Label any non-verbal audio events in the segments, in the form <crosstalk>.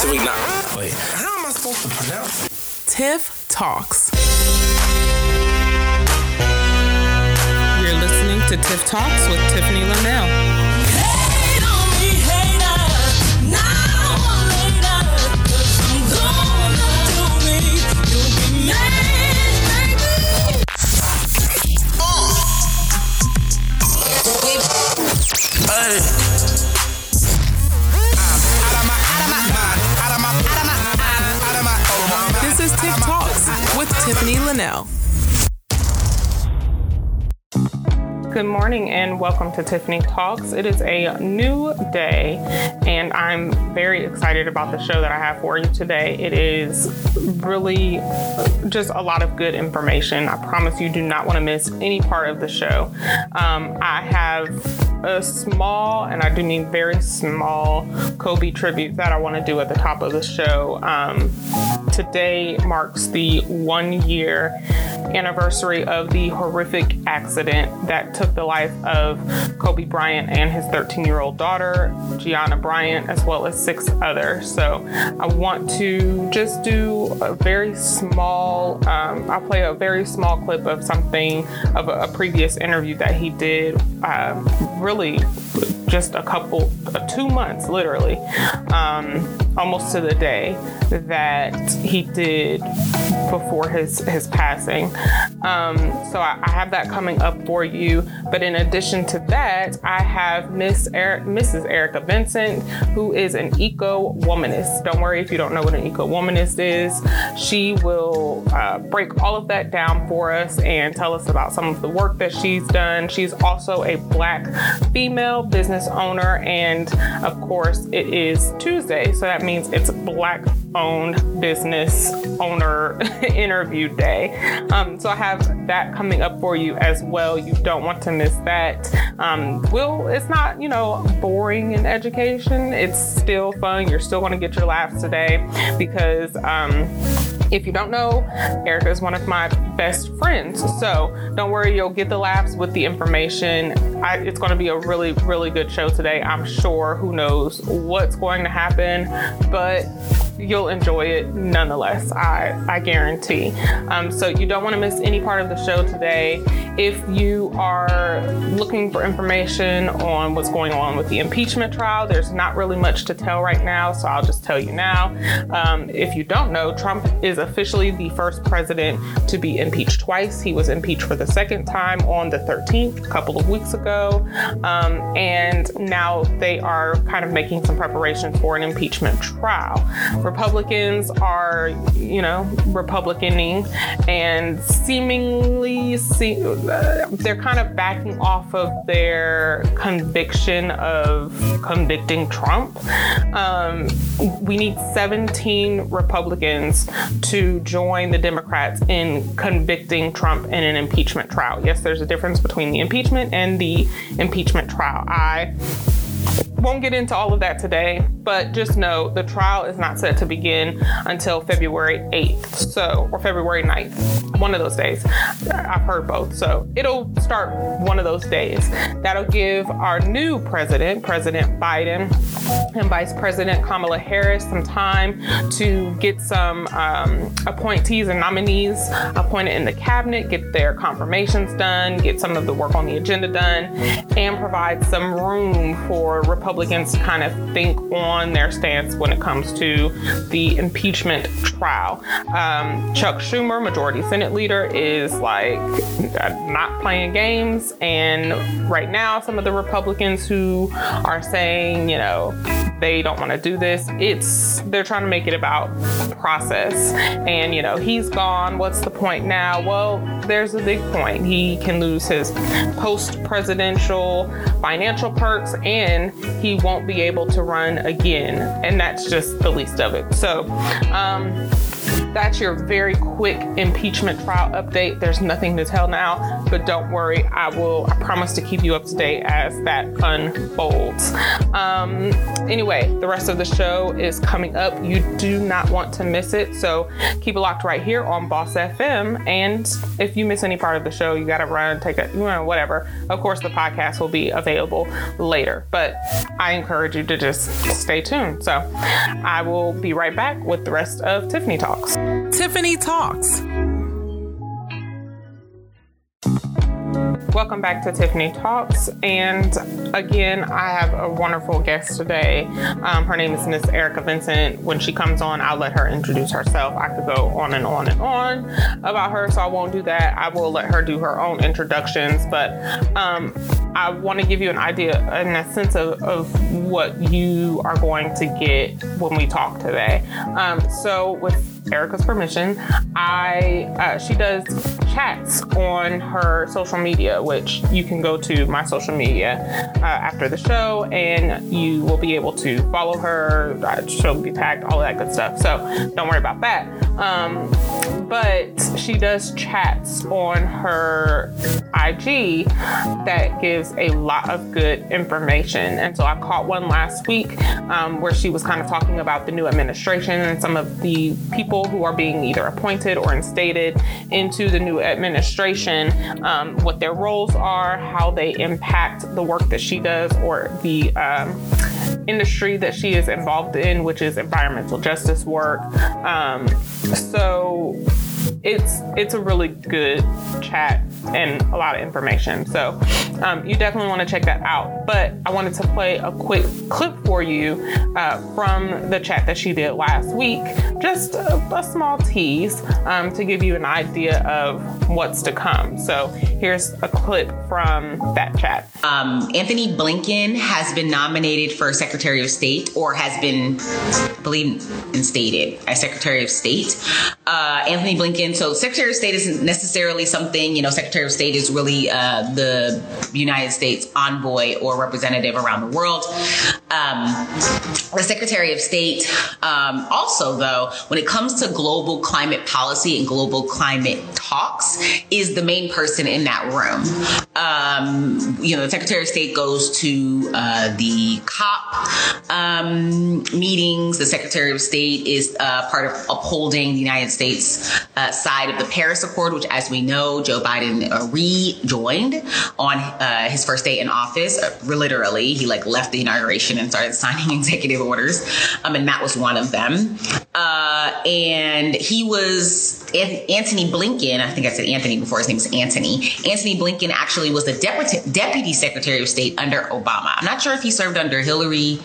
So we not. Wait, how am I supposed to pronounce it? Tiff Talks. You're listening to Tiff Talks with Tiffany Linnell. This Good morning and welcome to Tiffany Talks. It is a new day, and I'm very excited about the show that I have for you today. It is really just a lot of good information. I promise you do not want to miss any part of the show. Um, I have a small, and I do mean very small, Kobe tribute that I want to do at the top of the show. Um, today marks the one year anniversary of the horrific accident that took the life of Kobe Bryant and his 13 year old daughter, Gianna Bryant, as well as six others. So I want to just do a very small, um, I'll play a very small clip of something of a, a previous interview that he did, um, really just a couple, uh, two months literally, um, almost to the day that he did before his his passing. Um, so I, I, have that coming up for you. But in addition to that, I have Miss er- Mrs. Erica Vincent, who is an eco womanist. Don't worry if you don't know what an eco womanist is. She will uh, break all of that down for us and tell us about some of the work that she's done. She's also a black female business owner, and of course, it is Tuesday, so that means it's Black owned business owner <laughs> interview day. Um, so I have that coming up for you as well. You don't want to miss that. Um, will it's not you know boring in education. It's still fun. You're still going to get your laughs today because. Um, if you don't know, Erica is one of my best friends. So don't worry, you'll get the laughs with the information. I, it's going to be a really, really good show today. I'm sure. Who knows what's going to happen, but you'll enjoy it nonetheless. I, I guarantee. Um, so you don't want to miss any part of the show today. If you are looking for information on what's going on with the impeachment trial, there's not really much to tell right now, so I'll just tell you now. Um, if you don't know, Trump is officially the first president to be impeached twice. He was impeached for the second time on the 13th, a couple of weeks ago, um, and now they are kind of making some preparations for an impeachment trial. Republicans are, you know, Republicaning and seemingly see, uh, they're kind of backing off of their conviction of convicting Trump. Um, we need 17 Republicans to join the Democrats in convicting Trump in an impeachment trial. Yes, there's a difference between the impeachment and the impeachment trial. I won't get into all of that today, but just know the trial is not set to begin until February 8th, so or February 9th, one of those days. I've heard both, so it'll start one of those days. That'll give our new president, President Biden, and Vice President Kamala Harris some time to get some um, appointees and nominees appointed in the cabinet, get their confirmations done, get some of the work on the agenda done, and provide some room for Republicans to kind of think on their stance when it comes to the impeachment trial. Um, Chuck Schumer, Majority Senate Leader, is like not playing games, and right now, some of the Republicans who are saying, you know, they don't want to do this. It's they're trying to make it about process. And you know, he's gone. What's the point now? Well, there's a big point. He can lose his post-presidential financial perks and he won't be able to run again. And that's just the least of it. So, um, that's your very quick impeachment trial update. There's nothing to tell now, but don't worry. I will, I promise to keep you up to date as that unfolds. Um, anyway, the rest of the show is coming up. You do not want to miss it. So keep it locked right here on Boss FM. And if you miss any part of the show, you got to run, take a, you know, whatever. Of course, the podcast will be available later, but I encourage you to just stay tuned. So I will be right back with the rest of Tiffany Talks. Tiffany Talks. Welcome back to Tiffany Talks. And again, I have a wonderful guest today. Um, her name is Miss Erica Vincent. When she comes on, I'll let her introduce herself. I could go on and on and on about her, so I won't do that. I will let her do her own introductions. But um, I want to give you an idea and a sense of, of what you are going to get when we talk today. Um, so, with Erica's permission, I uh, she does chats on her social media, which you can go to my social media uh, after the show, and you will be able to follow her. Uh, she'll be tagged, all that good stuff. So don't worry about that. Um, but she does chats on her IG that gives a lot of good information. And so I caught one last week um, where she was kind of talking about the new administration and some of the people who are being either appointed or instated into the new administration, um, what their roles are, how they impact the work that she does or the um, industry that she is involved in, which is environmental justice work. Um, so it's it's a really good chat and a lot of information. So um, you definitely want to check that out. But I wanted to play a quick clip for you uh, from the chat that she did last week, just a, a small tease um, to give you an idea of what's to come. So here's a clip from that chat. Um, Antony Blinken has been nominated for Secretary of State, or has been, I believe, instated as Secretary of State. Uh, Antony Blinken. So Secretary of State isn't necessarily something you know. Secretary Secretary of State is really uh, the United States envoy or representative around the world. Um, the Secretary of State, um, also, though, when it comes to global climate policy and global climate talks, is the main person in that room. Um, you know, the Secretary of State goes to uh, the COP um, meetings. The Secretary of State is uh, part of upholding the United States uh, side of the Paris Accord, which, as we know, Joe Biden uh, rejoined on uh, his first day in office. Uh, literally, he like left the inauguration and started signing <laughs> executive orders, um, and that was one of them. Uh, and he was Anthony Blinken. I think I said Anthony before. His name is Anthony. Anthony Blinken actually was the deputy deputy secretary of state under Obama. I'm not sure if he served under Hillary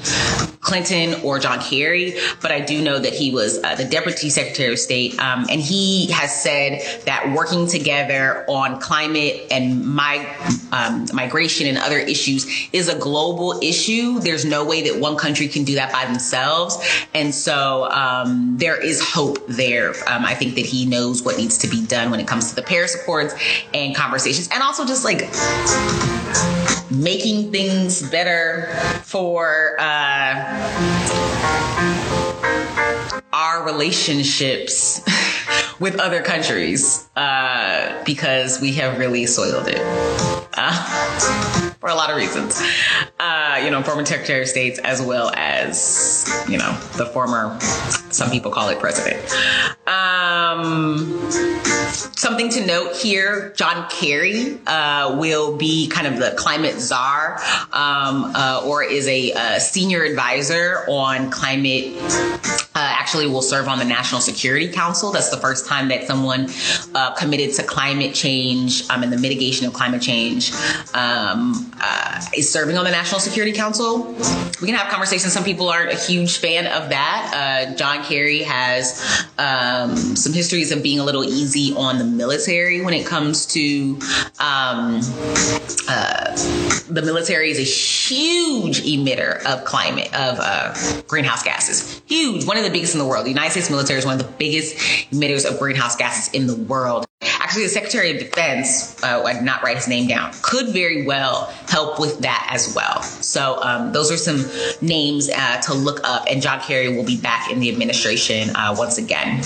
Clinton or John Kerry, but I do know that he was uh, the deputy secretary of state, um, and he has said that working together on climate and my, um, migration and other issues is a global issue. There's no way that one country can do that by themselves. And so um, there is hope there. Um, I think that he knows what needs to be done when it comes to the Paris Accords and conversations, and also just like making things better for uh, our relationships <laughs> with other countries uh, because we have really soiled it uh, <laughs> for a lot of reasons. Uh, you know, former Secretary of States as well as, you know, the former, some people call it president. Um, something to note here John Kerry uh, will be kind of the climate czar um, uh, or is a, a, senior advisor on climate. Actually, will serve on the National Security Council. That's the first time that someone uh, committed to climate change um, and the mitigation of climate change um, uh, is serving on the National Security Council. We can have conversations. Some people aren't a huge fan of that. Uh, John Kerry has um, some histories of being a little easy on the military when it comes to um, uh, the military is a huge emitter of climate of uh, greenhouse gases. Huge, one of the biggest in the world. The United States military is one of the biggest emitters of greenhouse gases in the world. Actually, the Secretary of Defense, uh, I did not write his name down, could very well help with that as well. So um, those are some names uh, to look up, and John Kerry will be back in the administration uh, once again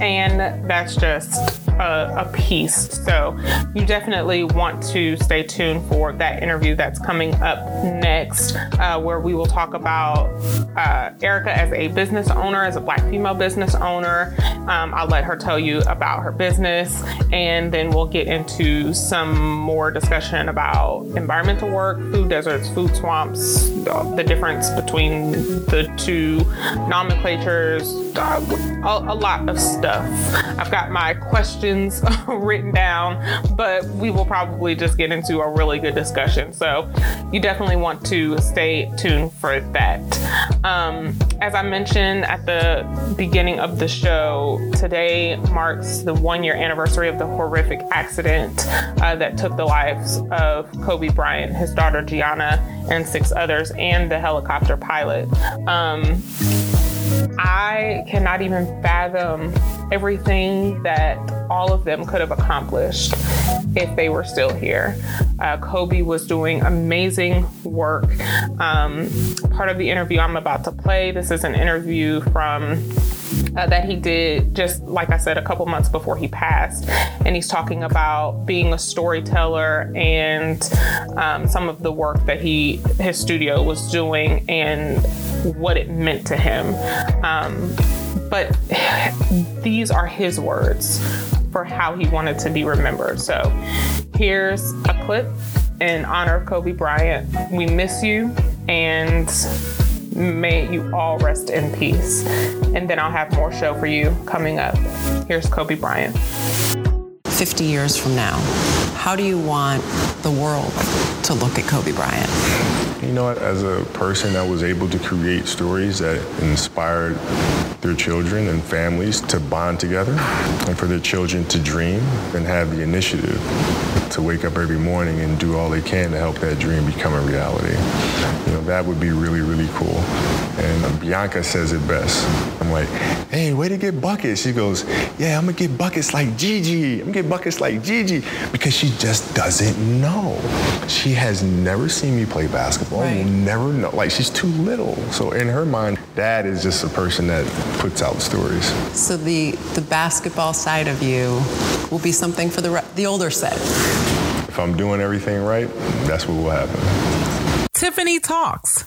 and that's just a, a piece. So you definitely want to stay tuned for that interview that's coming up next, uh, where we will talk about uh, Erica as a business owner, as a Black female business owner. Um, I'll let her tell you about her business, and then we'll get into some more discussion about environmental work, food deserts, food swamps, the difference between the two nomenclatures, uh, a, a lot of stuff. I've got my questions <laughs> written down, but we will probably just get into a really good discussion. So you definitely want to stay tuned for that. Um, as I mentioned at the beginning of the show, today marks the one year anniversary of the horrific accident uh, that took the lives of Kobe Bryant, his daughter Gianna, and six others, and the helicopter pilot. Um, I cannot even fathom everything that all of them could have accomplished if they were still here. Uh, Kobe was doing amazing work. Um, part of the interview I'm about to play, this is an interview from uh, that he did just like I said a couple months before he passed, and he's talking about being a storyteller and um, some of the work that he his studio was doing and what it meant to him. Um, but these are his words for how he wanted to be remembered. So here's a clip in honor of Kobe Bryant. We miss you and may you all rest in peace. And then I'll have more show for you coming up. Here's Kobe Bryant. 50 years from now, how do you want the world to look at Kobe Bryant? You know? As a person that was able to create stories that inspired their children and families to bond together and for their children to dream and have the initiative to wake up every morning and do all they can to help that dream become a reality. You know, that would be really, really cool. And Bianka says it best. I'm like, hey, way to get buckets. She goes, yeah, I'm gonna get buckets like Gigi. I'm gonna get buckets like Gigi because she just doesn't know. She has never seen me play basketball, Oh, right. will never know. Like she's too little. So in her mind, dad is just a person that puts out stories. So the the basketball side of you will be something for the re- the older set. If I'm doing everything right, that's what will happen. Tiffany Talks.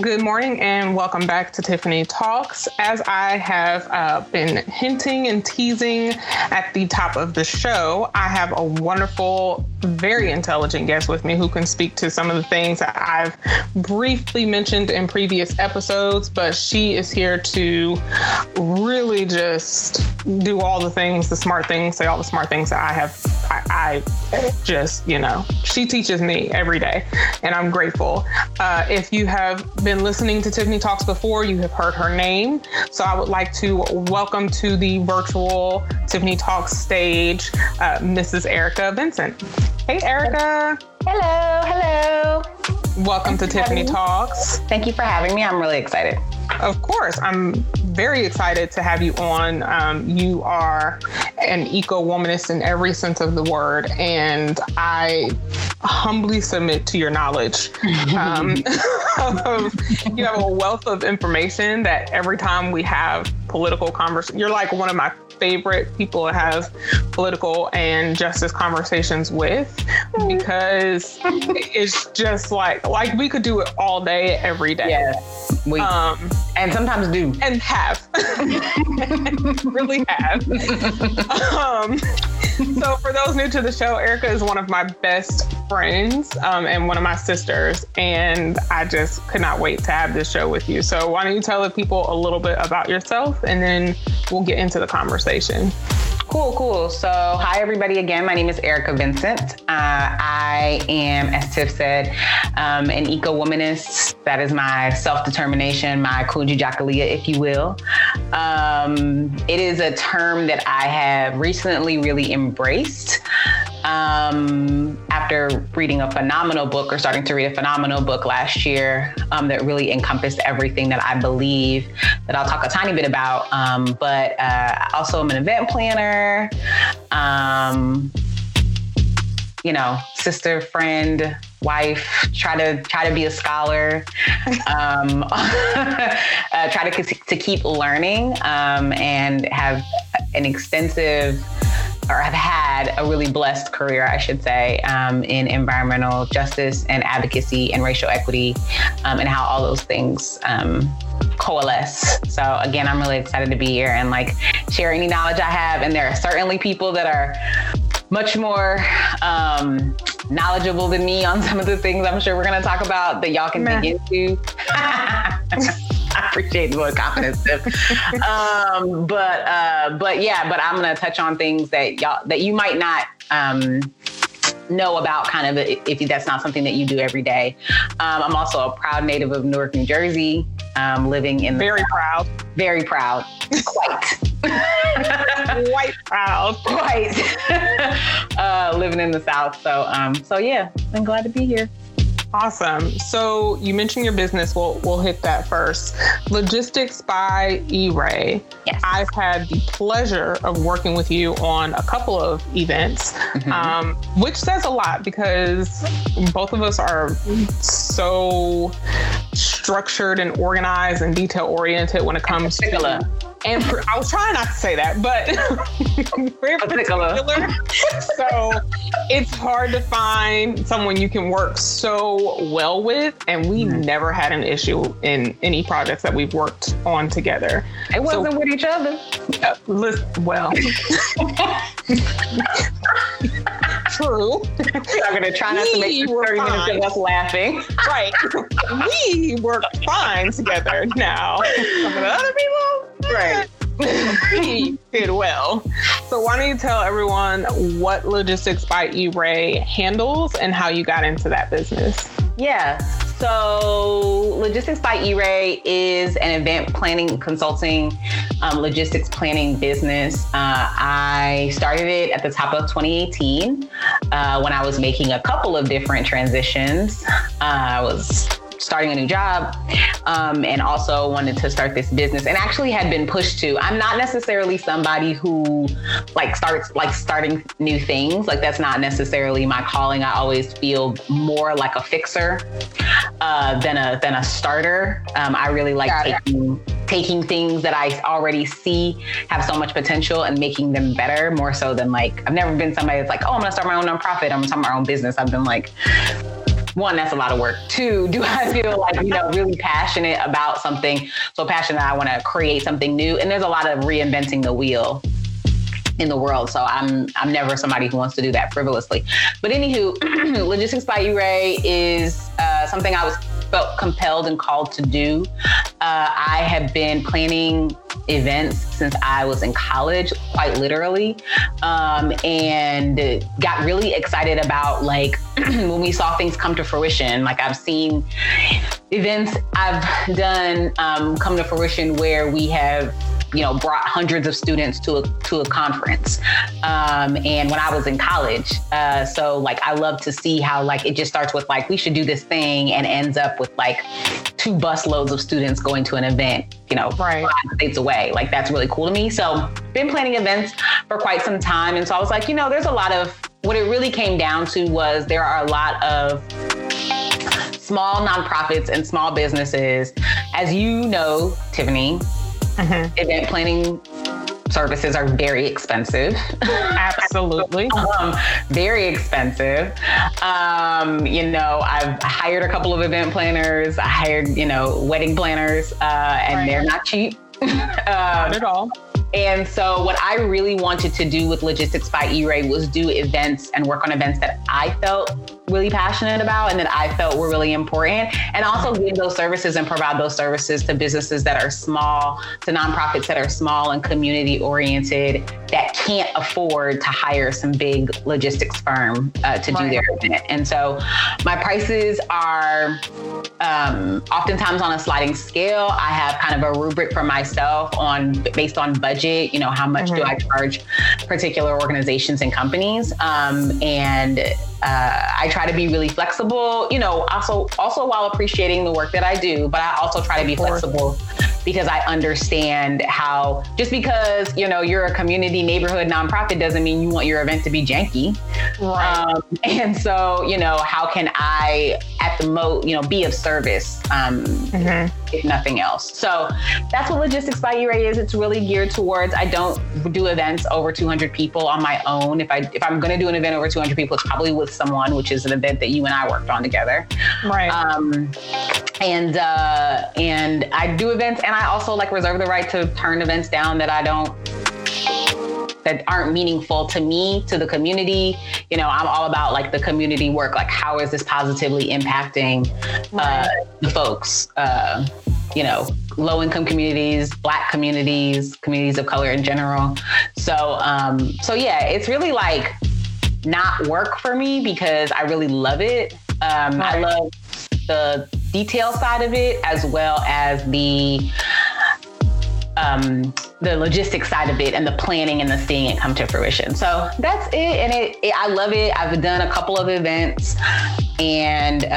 Good morning and welcome back to Tiffany Talks. As I have uh, been hinting and teasing at the top of the show, I have a wonderful, very intelligent guest with me who can speak to some of the things that I've briefly mentioned in previous episodes, but she is here to really just do all the things, the smart things, say all the smart things that I have. I, I just, you know, she teaches me every day, and I'm grateful. Uh, if you have been listening to Tiffany Talks before, you have heard her name. So I would like to welcome to the virtual Tiffany Talks stage, uh, Mrs. Erica Vincent. Hey, Erica. Hello, hello. Welcome to Tiffany. Talks. Thank you for having me. I'm really excited. Of course, I'm very excited to have you on. Um, you are an eco womanist in every sense of the word, and I humbly submit to your knowledge. Um, <laughs> you have a wealth of information that every time we have political conversation, you're like one of my favorite people to have political and justice conversations with because it's just like like we could do it all day every day. Yes, we Um, and sometimes do. and have <laughs> really have <laughs> um, <laughs> so for those new to the show erica is one of my best friends um, and one of my sisters and i just could not wait to have this show with you. So why don't you tell the people a little bit about yourself and then we'll get into the conversation Cool, cool. So, hi everybody again. My name is Erica Vincent. Uh, I am, as Tiff said, um, an eco womanist. That is my self determination, my Kujichagulia, if you will. Um, it is a term that I have recently really embraced. Um, after reading a phenomenal book or starting to read a phenomenal book last year um, that really encompassed everything that I believe that I'll talk a tiny bit about. Um, but uh, also, I'm an event planner, um, you know, sister, friend, wife, try to try to be a scholar, <laughs> um, <laughs> uh, try to to keep learning, um, and have an extensive or have had a really blessed career, I should say, um, in environmental justice and advocacy and racial equity, um, and how all those things um, coalesce. So again, I'm really excited to be here and like share any knowledge I have. And there are certainly people that are much more um, knowledgeable than me on some of the things I'm sure we're going to talk about that y'all can Meh. dig into. <laughs> I appreciate the word confidence um, but uh, but yeah, but I'm gonna touch on things that y'all that you might not um, know about kind of if that's not something that you do every day. Um, I'm also a proud native of Newark, New Jersey, um, living in very proud, very proud, quite. <laughs> Quite proud. Quite. <laughs> uh, living in the South. So, um, so yeah, I'm glad to be here. Awesome. So you mentioned your business. We'll we'll hit that first. Logistics by E-Ray. Yes. I've had the pleasure of working with you on a couple of events, mm-hmm. um, which says a lot because both of us are so structured and organized and detail oriented when it comes to and I was trying not to say that, but <laughs> very particular. so it's hard to find someone you can work so well with, and we mm-hmm. never had an issue in any projects that we've worked on together. It wasn't so, with each other. Uh, listen, well. True. I'm gonna try not we to make you thirty fine. minutes of us laughing. Right. we work fine together now. Some of the other people, right. <laughs> did well. So why don't you tell everyone what Logistics by E-Ray handles and how you got into that business? Yeah. So, Logistics by E-Ray is an event planning, consulting, um, logistics planning business. Uh, I started it at the top of 2018 uh, when I was making a couple of different transitions. Uh, I was starting a new job um, and also wanted to start this business and actually had been pushed to i'm not necessarily somebody who like starts like starting new things like that's not necessarily my calling i always feel more like a fixer uh, than a than a starter um, i really like taking taking things that I already see have so much potential and making them better more so than like I've never been somebody that's like, oh, I'm gonna start my own nonprofit. I'm gonna start my own business. I've been like, one, that's a lot of work. Two, do I <laughs> feel like, you know, really passionate about something? So passionate I want to create something new. And there's a lot of reinventing the wheel in the world. So I'm I'm never somebody who wants to do that frivolously. But anywho, <clears throat> Logistics by E-Ray is uh, something I was felt compelled and called to do. Uh, I have been planning events since I was in college, quite literally, um, and got really excited about like <clears throat> when we saw things come to fruition. Like I've seen events I've done um, come to fruition where we have you know brought hundreds of students to a to a conference. Um, and when i was in college uh, so like i love to see how like it just starts with like we should do this thing and ends up with like two bus loads of students going to an event you know right. five states away. Like that's really cool to me. So been planning events for quite some time. And so i was like you know there's a lot of what it really came down to was there are a lot of small nonprofits and small businesses. As you know tiffany Mm-hmm. Event planning services are very expensive. Absolutely. <laughs> um, very expensive. Um, you know, I've hired a couple of event planners. I hired, you know, wedding planners, uh, and right. they're not cheap. <laughs> um, not at all. And so, what I really wanted to do with Logistics by E-Ray was do events and work on events that I felt really passionate about and that I felt were really important. And also give those services and provide those services to businesses that are small, to nonprofits that are small and community oriented that can't afford to hire some big logistics firm uh, to right. do their event. And so my prices are um, oftentimes on a sliding scale. I have kind of a rubric for myself on based on budget, you know, how much mm-hmm. do I charge particular organizations and companies? Um, and uh, I try to be really flexible, you know, also also while appreciating the work that I do, but I also try to be flexible because I understand how just because you know you're a community neighborhood nonprofit doesn't mean you want your event to be janky. Right. Um, and so you know how can I at the mo you know be of service um, if nothing else. So that's what Logistics by E-Ray is. It's really geared towards. I don't do events over 200 people on my own. If I if I'm going to do an event over 200 people, it's probably with someone, which is an event that you and I worked on together. right. Um, and uh, and I do events, and I also like reserve the right to turn events down that I don't that aren't meaningful to me, to the community. You know, I'm all about like the community work. Like, how is this positively impacting uh, the folks? Uh, you know, low income communities, black communities, communities of color in general. So, um, so yeah, it's really like not work for me because I really love it. Um, I love the detail side of it as well as the um, the logistics side of it and the planning and the seeing it come to fruition. So that's it, and it, it I love it. I've done a couple of events, and uh,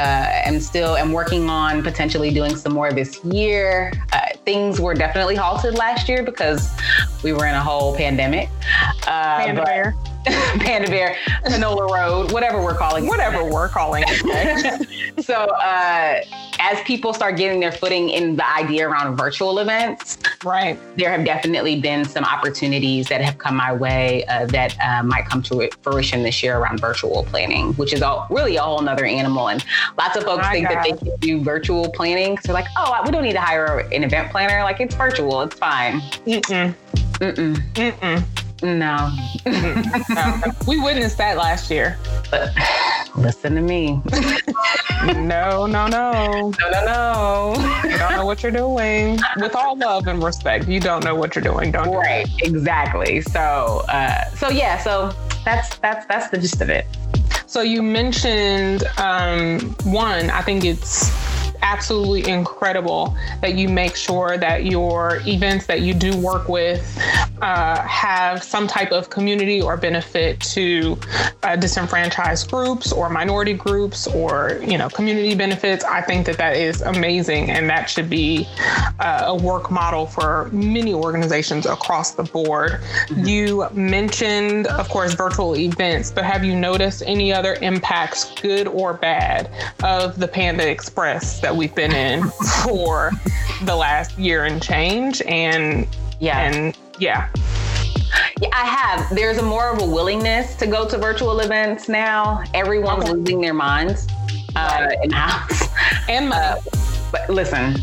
am still am working on potentially doing some more this year. Uh, things were definitely halted last year because we were in a whole pandemic. Uh, but-. <laughs> Panda Bear, Panola Road, whatever we're calling it. Whatever we're calling it. <laughs> So, uh, as people start getting their footing in the idea around virtual events, right. there have definitely been some opportunities that have come my way uh, that uh, might come to fruition this year around virtual planning, which is all, really a whole nother animal. And lots of folks think that they can do virtual planning. So, they're like, oh, we don't need to hire an event planner. Like, it's virtual, it's fine. Mm-mm. Mm-mm. Mm-mm. No. No. we witnessed that last year. Listen to me. No, no, no. No, no, no. You don't know what you're doing. With all love and respect, you don't know what you're doing. Don't do Right, exactly. So, uh, so yeah, so that's that's that's the gist of it. So you mentioned um, one. I think it's absolutely incredible that you make sure that your events that you do work with uh, have some type of community or benefit to uh, disenfranchised groups or minority groups or you know community benefits. I think that that is amazing, and that should be uh, a work model for many organizations across the board. You mentioned, of course, virtual events, but have you noticed any other impacts, good or bad, of the Panda Express that we've been in <laughs> for the last year and change? And Yeah. and yeah, Yeah, I have. There's a more of a willingness to go to virtual events now. Everyone's Okay. losing their minds uh, in house. and money, But listen,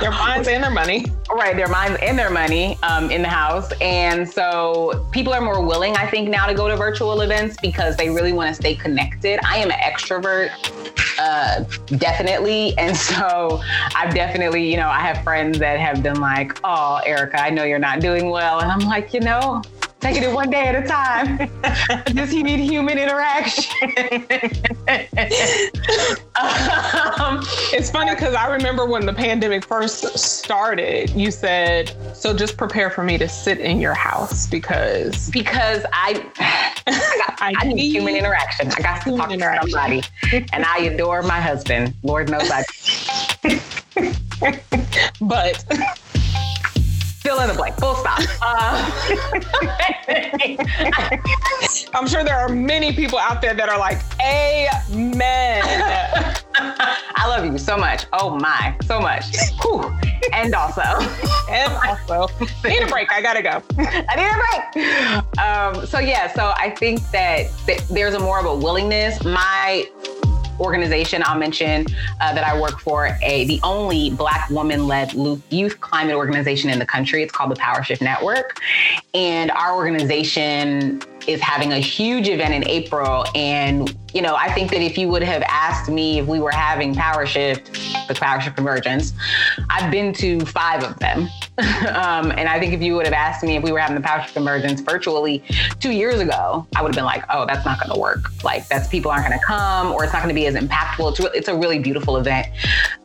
their minds and their money. right, their minds and their money um, in the house. And so people are more willing, I think, now to go to virtual events because they really want to stay connected. I am an extrovert, uh, definitely. And so I've definitely, you know, I have friends that have been like, oh, Erica, I know you're not doing well. And I'm like, you know, taking it one day at a time. <laughs> Just you need human interaction. um, It's funny because I remember when the pandemic first started, you said, "So just prepare for me to sit in your house because <laughs> because I, I, I need human interaction. I got to talk to somebody, <laughs> and I adore my husband. Lord knows I But fill in the blank. Full stop. <laughs> Uh, <laughs> I'm sure there are many people out there that are like, Amen. <laughs> I love you so much. Oh my, so much. Whew. And also, and also, need a break. I gotta go. I need a break. Um, so yeah, so I think that th- there's a more of a willingness. My organization I'll mention uh, that I work for a the only Black woman-led youth climate organization in the country. It's called the Power Shift Network, and our organization is having a huge event in April. And you know, I think that if you would have asked me if we were having Power Shift, the Power Shift Convergence, I've been to five of them. <laughs> um, and I think if you would have asked me if we were having the Power Shift Convergence virtually two years ago, I would have been like, oh, that's not going to work. Like, that's people aren't going to come, or it's not going to be as impactful. It's, re- it's a really beautiful event.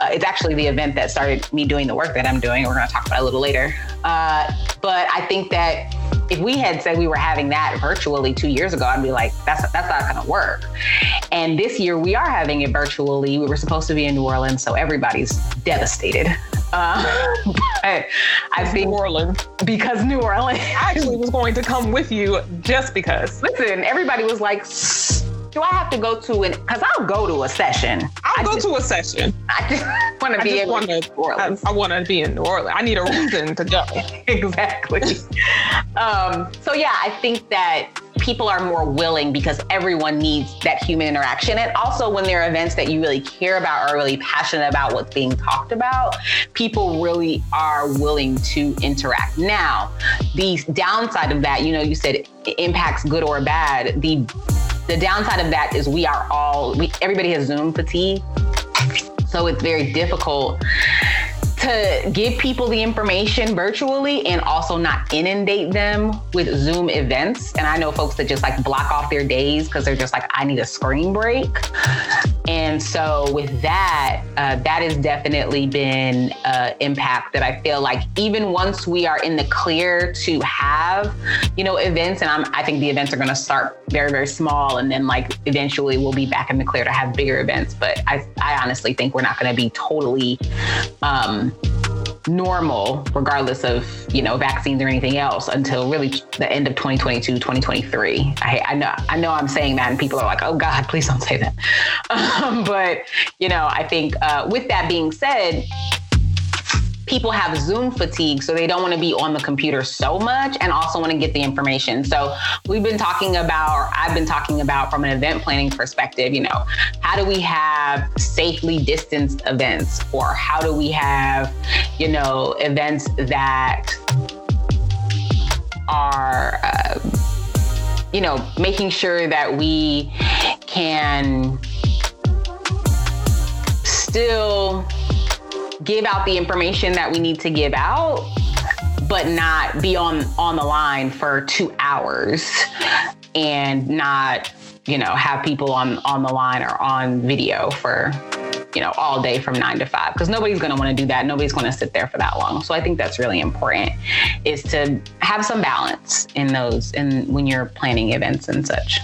Uh, it's actually the event that started me doing the work that I'm doing. We're going to talk about it a little later. Uh, but I think that if we had said we were having that virtually two years ago, I'd be like, that's that's not going to work. And this year we are having it virtually. We were supposed to be in New Orleans, so everybody's devastated. Uh, <laughs> but I think New Orleans. because New Orleans. I actually was going to come with you just because. Listen, everybody was like, "Do I have to go to an?" Because I'll go to a session. I'll I go just, to a session. I just <laughs> want to be just able want to to. New Orleans. I, want to be in New Orleans. I need a reason to go. <laughs> exactly. um, so yeah, I think that people are more willing because everyone needs that human interaction. And also when there are events that you really care about or really passionate about what's being talked about, people really are willing to interact. Now, the downside of that, you know, you said it impacts good or bad. The the downside of that is we are all we everybody has Zoom fatigue. So it's very difficult to give people the information virtually and also not inundate them with Zoom events. And I know folks that just like block off their days because they're just like, I need a screen break. And so with that, uh, that has definitely been uh, impact that I feel like even once we are in the clear to have, you know, events, and I'm, I think the events are going to start very, very small, and then like eventually we'll be back in the clear to have bigger events. But I, I honestly think we're not going to be totally. Um, normal regardless of you know vaccines or anything else until really the end of 2022 2023 I, I know i know i'm saying that and people are like oh god please don't say that. <laughs> Um, but you know i think uh, with that being said people have Zoom fatigue, so they don't want to be on the computer so much and also want to get the information. So we've been talking about, or I've been talking about from an event planning perspective, you know, how do we have safely distanced events or how do we have, you know, events that are, uh, you know, making sure that we can still give out the information that we need to give out but not be on on the line for two hours and not you know have people on on the line or on video for you know all day from nine to five because nobody's going to want to do that. Nobody's going to sit there for that long. So i think that's really important is to have some balance in those and when you're planning events and such.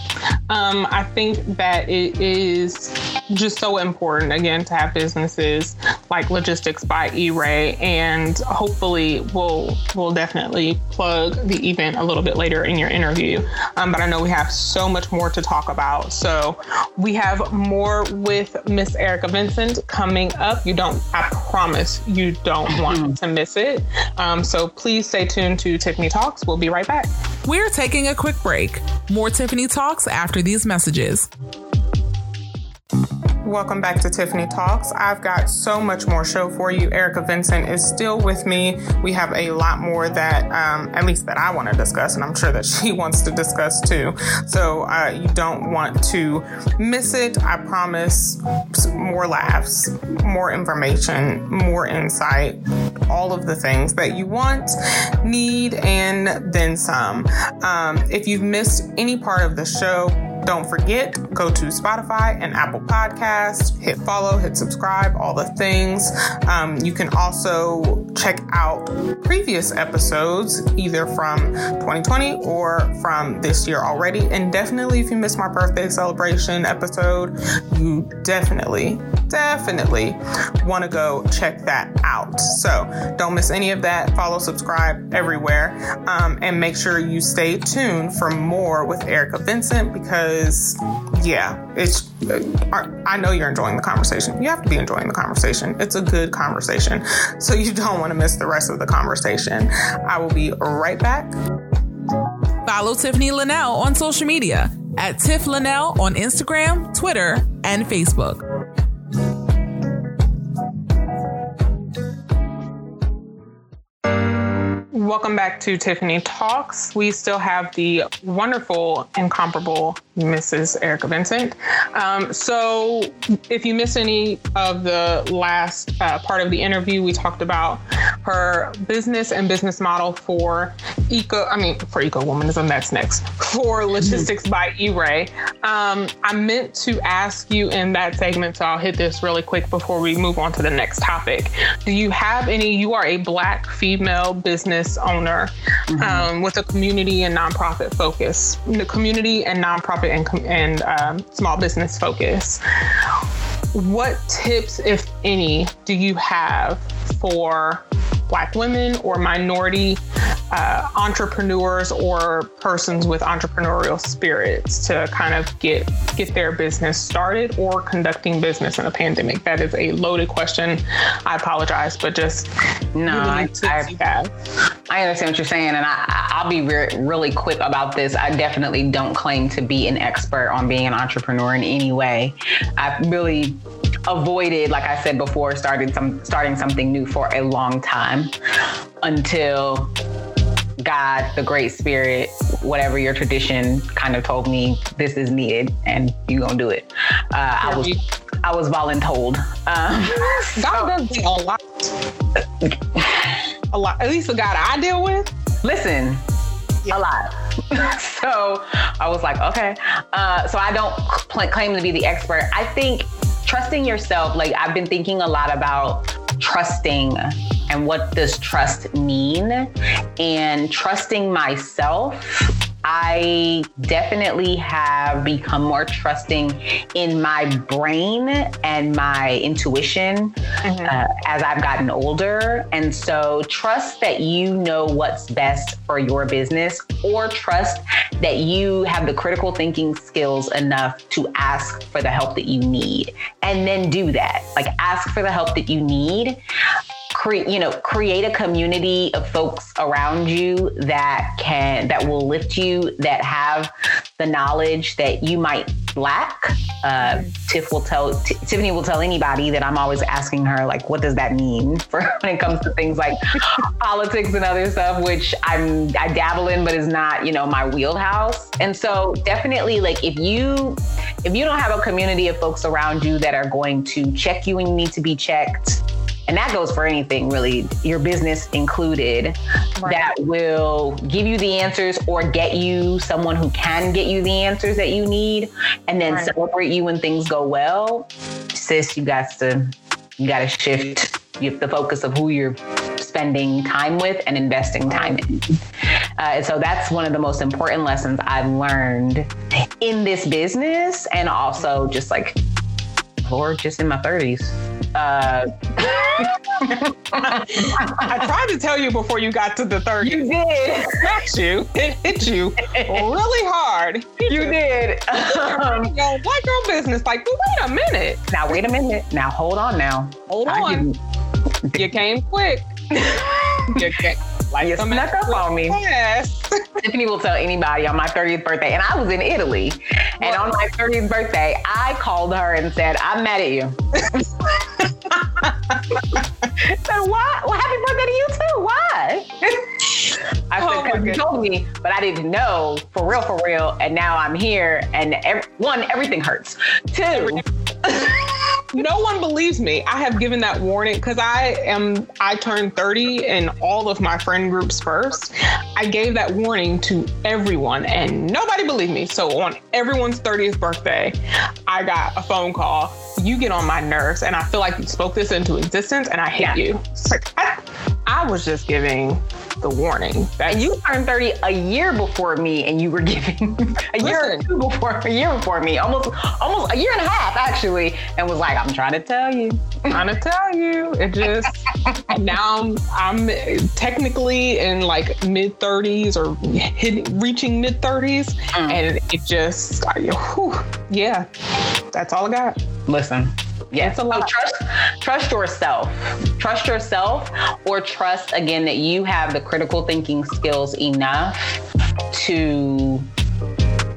Um, I think that it is just so important again to have businesses like Logistics by E-Ray, and hopefully we'll we'll definitely plug the event a little bit later in your interview. Um, but I know we have so much more to talk about, so we have more with Miss Erica Vincent coming up. You don't, I promise, you don't want to miss it. Um, so please stay tuned to Tiffany Talks. We'll be right back. We're taking a quick break. More Tiffany Talks after these messages. Welcome back to Tiffany Talks. I've got so much more show for you. Erica Vincent is still with me. We have a lot more that, um, at least that I want to discuss, and I'm sure that <laughs> she wants to discuss too. So uh, you don't want to miss it. I promise more laughs, more information, more insight, all of the things that you want, need, and then some. Um, if you've missed any part of the show, don't forget, go to Spotify and Apple Podcasts, hit follow, hit subscribe, all the things. Um, you can also check out previous episodes, either from 2020 or from this year already. And definitely, if you missed my birthday celebration episode, you definitely, definitely want to go check that out. So don't miss any of that. Follow, subscribe everywhere, um, and make sure you stay tuned for more with Erica Vincent because yeah, it's. Uh, I know you're enjoying the conversation. You have to be enjoying the conversation. It's a good conversation, so you don't want to miss the rest of the conversation. I will be right back. Follow Tiffany Linnell on social media at Tiff Linnell on Instagram, Twitter, and Facebook. Welcome back to Tiffany Talks. We still have the wonderful, incomparable Mrs. Erica Vincent. Um, so, if you missed any of the last uh, part of the interview, we talked about her business and business model for eco. I mean, for eco womanism. That's next for logistics by E-Ray. Um, I meant to ask you in that segment, so I'll hit this really quick before we move on to the next topic. Do you have any? You are a Black female business owner mm-hmm. um, with a community and nonprofit focus. The community and nonprofit and, and um, small business focus. What tips, if any, do you have for Black women or minority uh, entrepreneurs or persons with entrepreneurial spirits to kind of get get their business started or conducting business in a pandemic? That is a loaded question. I apologize, but just no, I, I, I, understand what you're saying, and I, will be re- really quick about this. I definitely don't claim to be an expert on being an entrepreneur in any way. I really avoided, like I said before, started some starting something new for a long time until God, the Great Spirit, whatever your tradition kind of told me this is needed and you gonna do it. Uh, I was I was voluntold. Um, <laughs> God does a lot. a lot. At least the God I deal with. Listen, yeah. a lot. <laughs> so I was like, okay. Uh, so I don't cl- claim to be the expert. I think trusting yourself, like I've been thinking a lot about trusting and what does trust mean? And trusting myself I definitely have become more trusting in my brain and my intuition mm-hmm. uh, as I've gotten older. And so, trust that you know what's best for your business, or trust that you have the critical thinking skills enough to ask for the help that you need. And then do that. Like, ask for the help that you need create you know create a community of folks around you that can that will lift you that have the knowledge that you might lack. Uh, tiff will tell T- tiffany will tell anybody that i'm always asking her like what does that mean <laughs> for when it comes to things like <laughs> politics and other stuff which i'm i dabble in but is not you know my wheelhouse. And so definitely like if you if you don't have a community of folks around you that are going to check you when you need to be checked and that goes for anything really, your business included, right. that will give you the answers or get you someone who can get you the answers that you need and then right. celebrate you when things go well. Sis, you got to you got to shift the focus of who you're spending time with and investing time in. Uh, so that's one of the most important lessons I've learned in this business and also just like or just in my 30s. Uh, I tried to tell you before you got to the 30s. You did. It you. It hit you really hard. You did. Um, Yo, black girl business. Like, well, wait a minute. Now, wait a minute. Now, hold on now. Hold on. You came quick. <laughs> you came. Like you snuck up on me. Yes. Tiffany will tell anybody on my 30th birthday, and I was in Italy. And on my 30th birthday, I called her and said, I'm mad at you. <laughs> said, why? Well, happy birthday to you too. Why? I said, because oh you told me, but I didn't know for real, for real. And now I'm here. And every, one, everything hurts. Two, no one believes me. I have given that warning because I am I turned 30 in all of my friend groups first. I gave that warning to everyone and nobody believed me. So on everyone's 30th birthday, I got a phone call. You get on my nerves and I feel like you spoke this into existence and I hate yeah. you. It's like I, I was just giving the warning. That you turned 30 a year before me and you were giving <laughs> a Listen, year or two before a year before me, almost almost a year and a half actually, and was like, I'm trying to tell you. trying to tell you. It just <laughs> now I'm, I'm technically in like mid 30s or hitting reaching mid 30s. Mm. And it just whew, yeah, that's all I got. Listen, Yes. So trust, trust yourself. Trust yourself or trust again that you have the critical thinking skills enough to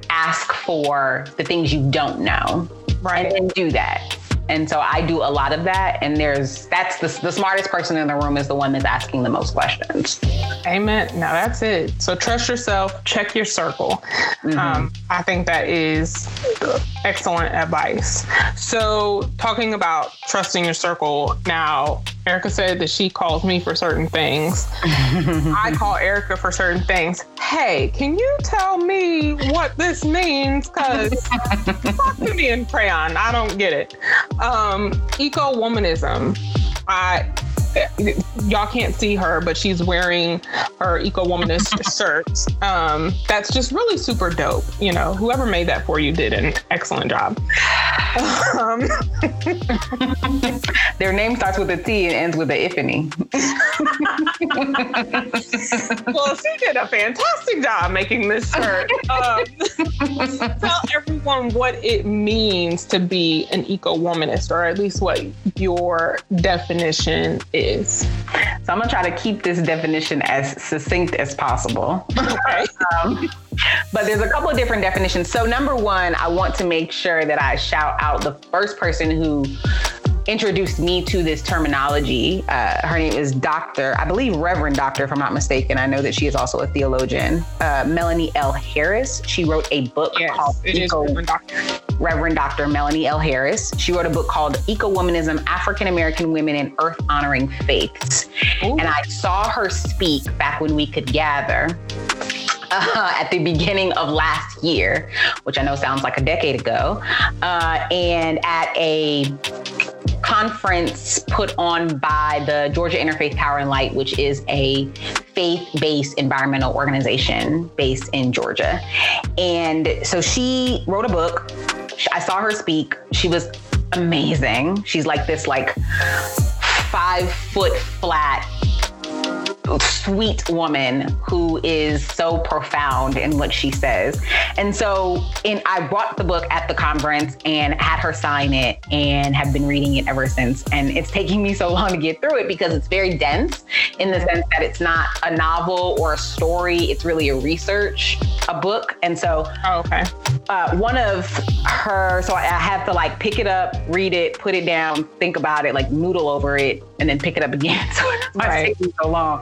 ask for the things you don't know. Right. And then do that. And so I do a lot of that. And there's that's the, the smartest person in the room is the one that's asking the most questions. Amen. Now that's it. So trust yourself, check your circle. Mm-hmm. Um, I think that is excellent advice. So, talking about trusting your circle, now Erica said that she calls me for certain things. <laughs> I call Erica for certain things. Hey, can you tell me what this means? Because <laughs> talk to me in crayon. I don't get it. Um, eco womanism. I y'all can't see her, but she's wearing her eco womanist <laughs> shirt. Um, that's just really super dope. You know, whoever made that for you did an excellent job. Um, <laughs> Their name starts with a T and ends with a Ifany. <laughs> well, she did a fantastic job making this shirt. Um, tell everyone what it means to be an eco womanist, or at least what your definition is. So I'm gonna try to keep this definition as succinct as possible. Okay. um, but there's a couple of different definitions. So number one, I want to make sure that I shout out the first person who introduced me to this terminology. Uh, her name is Dr. I believe Reverend Doctor, if I'm not mistaken. I know that she is also a theologian. Uh, Melanie L. Harris. She wrote a book yes, called Eco. Reverend Doctor. Reverend Dr. Melanie L. Harris. She wrote a book called Eco Womanism African American Women in Earth Honoring Faiths. Ooh. And I saw her speak back when we could gather. Uh, at the beginning of last year, which I know sounds like a decade ago, uh, and at a conference put on by the Georgia Interfaith Power and Light, which is a faith based environmental organization based in Georgia. And so she wrote a book. I saw her speak. She was amazing. She's like this, like five foot flat sweet woman who is so profound in what she says. And so in I bought the book at the conference and had her sign it and have been reading it ever since. And it's taking me so long to get through it because it's very dense in the sense that it's not a novel or a story. It's really a research, a book. And so oh, okay. Uh, one of her, so I, I have to like pick it up, read it, put it down, think about it, like noodle over it, and then pick it up again. <laughs> So it's right. taking so long.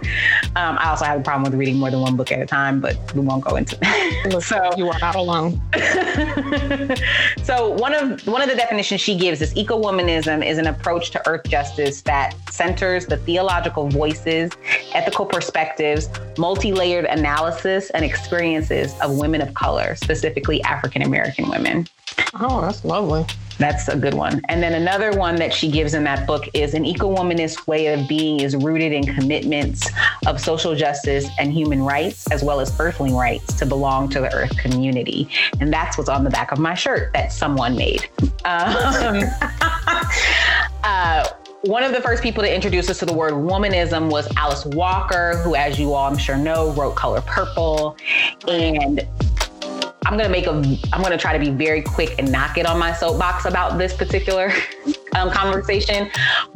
Um, I also have a problem with reading more than one book at a time, but we won't go into that. <laughs> so you are not alone. <laughs> so one of one of the definitions she gives is eco-womanism is an approach to earth justice that centers the theological voices, ethical perspectives, multi-layered analysis, and experiences of women of color, specifically African American women. Oh, that's lovely. That's a good one. And then another one that she gives in that book is an eco womanist way of being is rooted in commitments of social justice and human rights, as well as earthling rights to belong to the earth community. And that's what's on the back of my shirt that someone made. Um, <laughs> uh, one of the first people to introduce us to the word womanism was Alice Walker, who, as you all I'm sure know, wrote Color Purple. And I'm gonna make a I'm gonna try to be very quick and not get on my soapbox about this particular <laughs> um, conversation,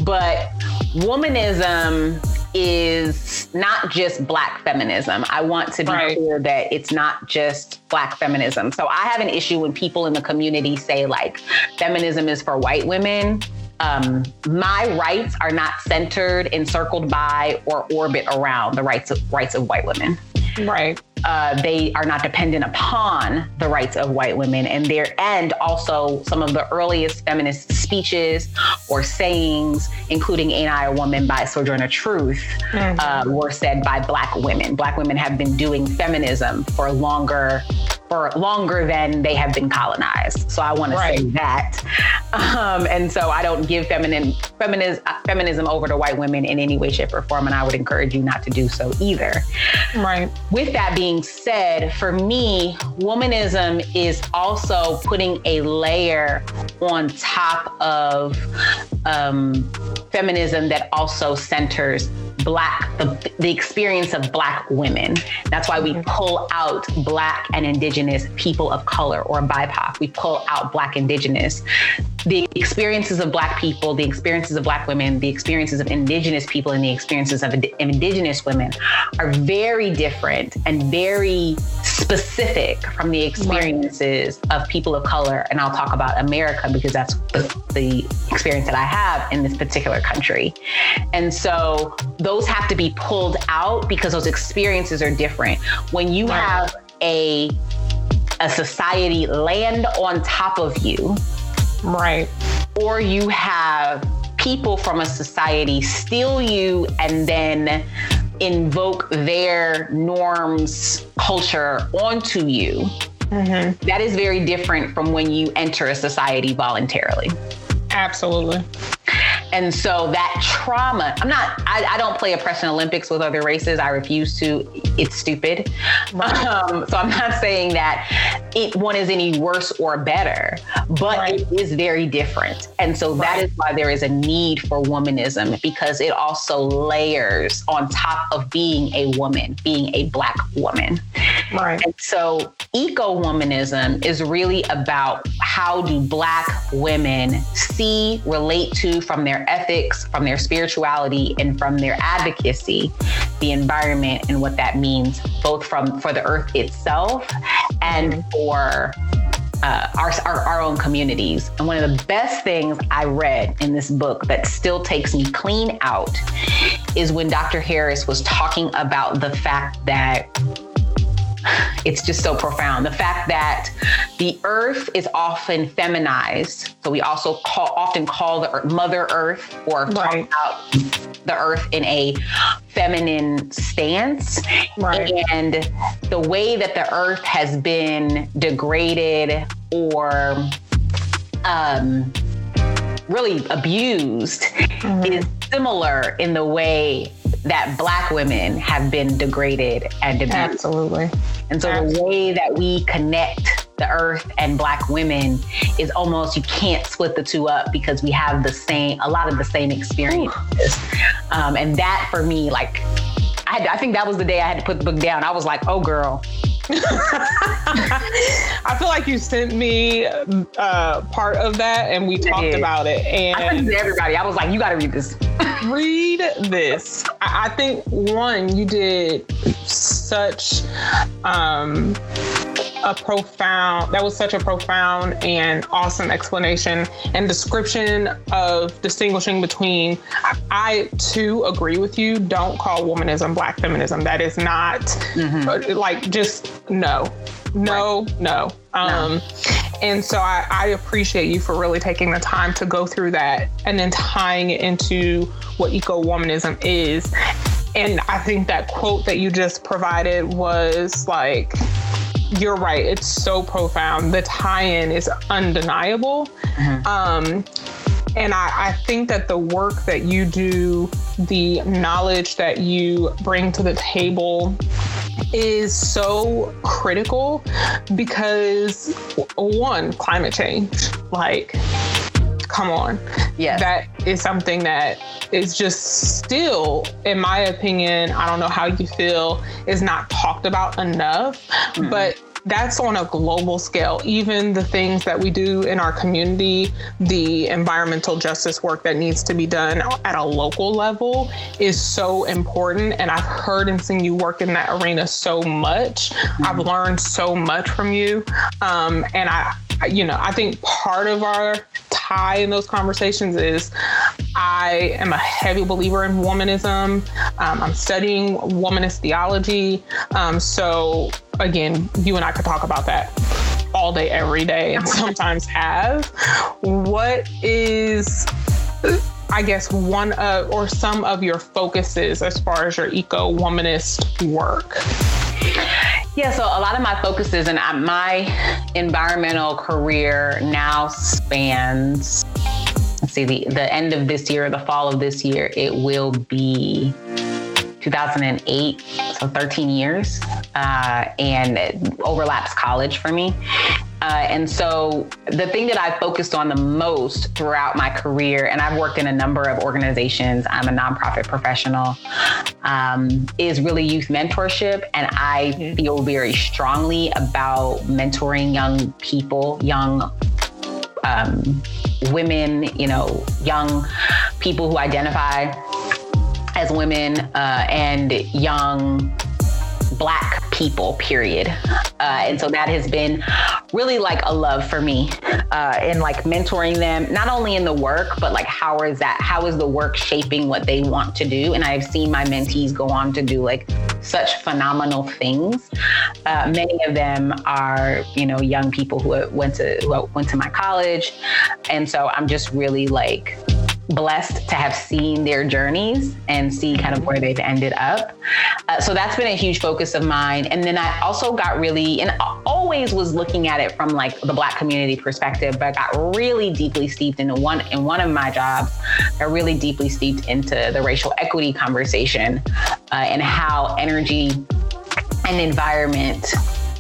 but womanism is not just black feminism. I want to be right. clear that it's not just black feminism. So I have an issue when people in the community say like feminism is for white women. Um, my rights are not centered, encircled by, or orbit around the rights of rights of white women. Right. Uh, they are not dependent upon the rights of white women and their and also some of the earliest feminist speeches or sayings including ain't i a woman by sojourner truth mm-hmm. uh, were said by black women black women have been doing feminism for longer for longer than they have been colonized. So I want right. to say that. Um, and so I don't give feminine, feminism, uh, feminism over to white women in any way, shape, or form. And I would encourage you not to do so either. Right. With that being said, for me, womanism is also putting a layer on top of um, feminism that also centers black the, the experience of black women. That's why we mm-hmm. pull out black and indigenous people of color or BIPOC. We pull out black indigenous. The experiences of black people, the experiences of black women, the experiences of indigenous people, and the experiences of indigenous women are very different and very specific from the experiences right. of people of color. And I'll talk about America because that's the, the experience that I have in this particular country. And so those have to be pulled out because those experiences are different. When you have a a society land on top of you, right, or you have people from a society steal you and then invoke their norms, culture onto you. Mm-hmm. That is very different from when you enter a society voluntarily. Absolutely. And so that trauma, I'm not, I, I, don't play oppression Olympics with other races. I refuse to. It's stupid. Right. Um, so I'm not saying that it, one is any worse or better, but right. it is very different. And so right. that is why there is a need for womanism because it also layers on top of being a woman, being a Black woman. Right. And so eco womanism is really about how do Black women see, relate to from their their ethics, from their spirituality, and from their advocacy, the environment and what that means, both from for the earth itself and for uh, our, our, our, own communities. And one of the best things I read in this book that still takes me clean out is when Dr. Harris was talking about the fact that it's just so profound. The fact that the earth is often feminized. So we also call, often call the earth, Mother Earth or right. talk about the earth in a feminine stance. Right. And the way that the earth has been degraded or um, really abused mm-hmm. is similar in the way that black women have been degraded and abused. Absolutely. And so Absolutely. the way that we connect the earth and black women is almost you can't split the two up because we have the same a lot of the same experiences. Um, and that for me, like I, had, I think that was the day I had to put the book down. I was like, oh girl, I feel like you sent me uh, part of that and we talked about it. And I sent it to everybody. I was like, you got to read this. read this. I, I think one, you did such um, a profound that was such a profound and awesome explanation and description of distinguishing between I too agree with you don't call womanism black feminism that is not mm-hmm. like just no no right. no um no. and so I, I appreciate you for really taking the time to go through that and then tying it into what eco womanism is and I think that quote that you just provided was like you're right. It's so profound. The tie-in is undeniable. Mm-hmm. Um, and I, I, think that the work that you do, the knowledge that you bring to the table is so critical because one, climate change. Like, come on. yeah, That is something that is just still, in my opinion, I don't know how you feel, is not talked about enough. Mm-hmm. But that's on a global scale. Even the things that we do in our community, the environmental justice work that needs to be done at a local level is so important. And I've heard and seen you work in that arena so much. Mm-hmm. I've learned so much from you. Um, and I, you know, I think part of our tie in those conversations is I am a heavy believer in womanism. Um, I'm studying womanist theology. Um, so, again, you and I could talk about that all day, every day, and <laughs> sometimes have. What is I guess one of or some of your focuses as far as your eco womanist work? Yeah, so a lot of my focuses and uh, my environmental career now spans. Let's see, the, the end of this year, the fall of this year, it will be 2008, so 13 years, uh, and it overlaps college for me. Uh, and so the thing that I focused on the most throughout my career, and I've worked in a number of organizations, I'm a nonprofit professional, um, is really youth mentorship. And I feel very strongly about mentoring young people, young um, women, you know, young people who identify as women uh, and young black people period. Uh, and so that has been really like a love for me uh, in like mentoring them not only in the work but like how is that how is the work shaping what they want to do? And i've seen my mentees go on to do like such phenomenal things. Uh, many of them are you know young people who went to who went to my college. And so i'm just really like blessed to have seen their journeys and see kind of where they've ended up. Uh, so that's been a huge focus of mine. And then I also got really, and always was looking at it from like the Black community perspective, but I got really deeply steeped into one in one of my jobs. I really deeply steeped into the racial equity conversation uh, and how energy and environment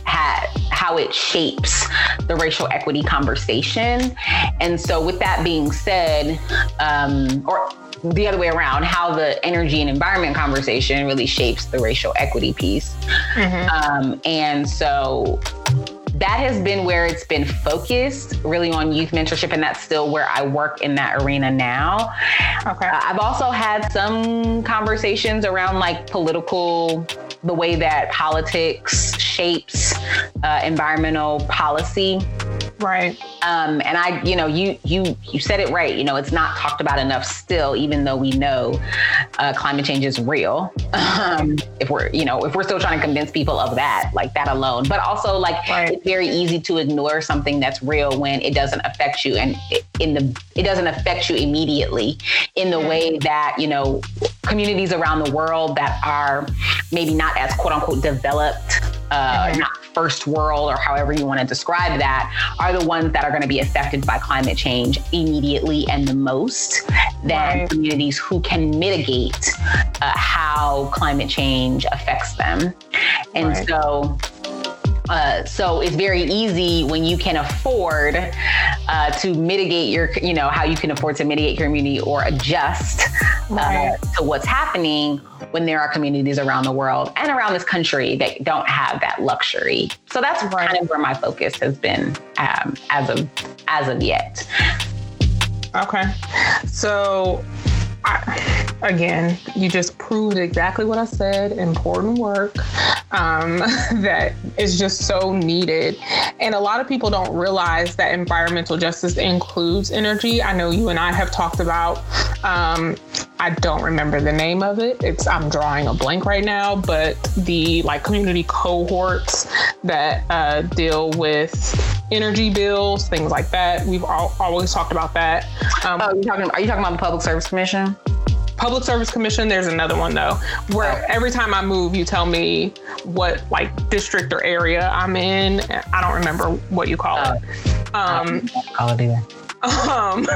had how it shapes the racial equity conversation. And so, with that being said, um, or the other way around, how the energy and environment conversation really shapes the racial equity piece. Mm-hmm. Um, and so, that has been where it's been focused really on youth mentorship and that's still where i work in that arena now okay uh, i've also had some conversations around like political the way that politics shapes uh, environmental policy Right. Um, and I, you know, you you you said it right. You know, it's not talked about enough still, even though we know uh, climate change is real. <laughs> Um, if we're, you know, if we're still trying to convince people of that, like that alone, but also like right. Very easy to ignore something that's real when it doesn't affect you, and in the it doesn't affect you immediately in the way that you know communities around the world that are maybe not as quote unquote developed uh, not first world or however you want to describe that, are the ones that are going to be affected by climate change immediately and the most than right. communities who can mitigate uh, how climate change affects them. And right. so, uh, so it's very easy when you can afford uh, to mitigate your, you know, how you can afford to mitigate your community or adjust uh, right. to what's happening when there are communities around the world and around this country that don't have that luxury. So that's right. kind of where my focus has been um, as of as of yet. Okay, so Again, you just proved exactly what I said important work um, <laughs> that is just so needed. And a lot of people don't realize that environmental justice includes energy. I know you and I have talked about, um, I don't remember the name of it. It's, I'm drawing a blank right now, but the like community cohorts that uh, deal with energy bills, things like that. We've all, always talked about that. Um, oh, you talking, are you talking about the Public Service Commission? Public Service Commission, there's another one though, where every time I move, you tell me what like district or area I'm in. I don't remember what you call it. Uh, um, call it either. <laughs> Um, <laughs>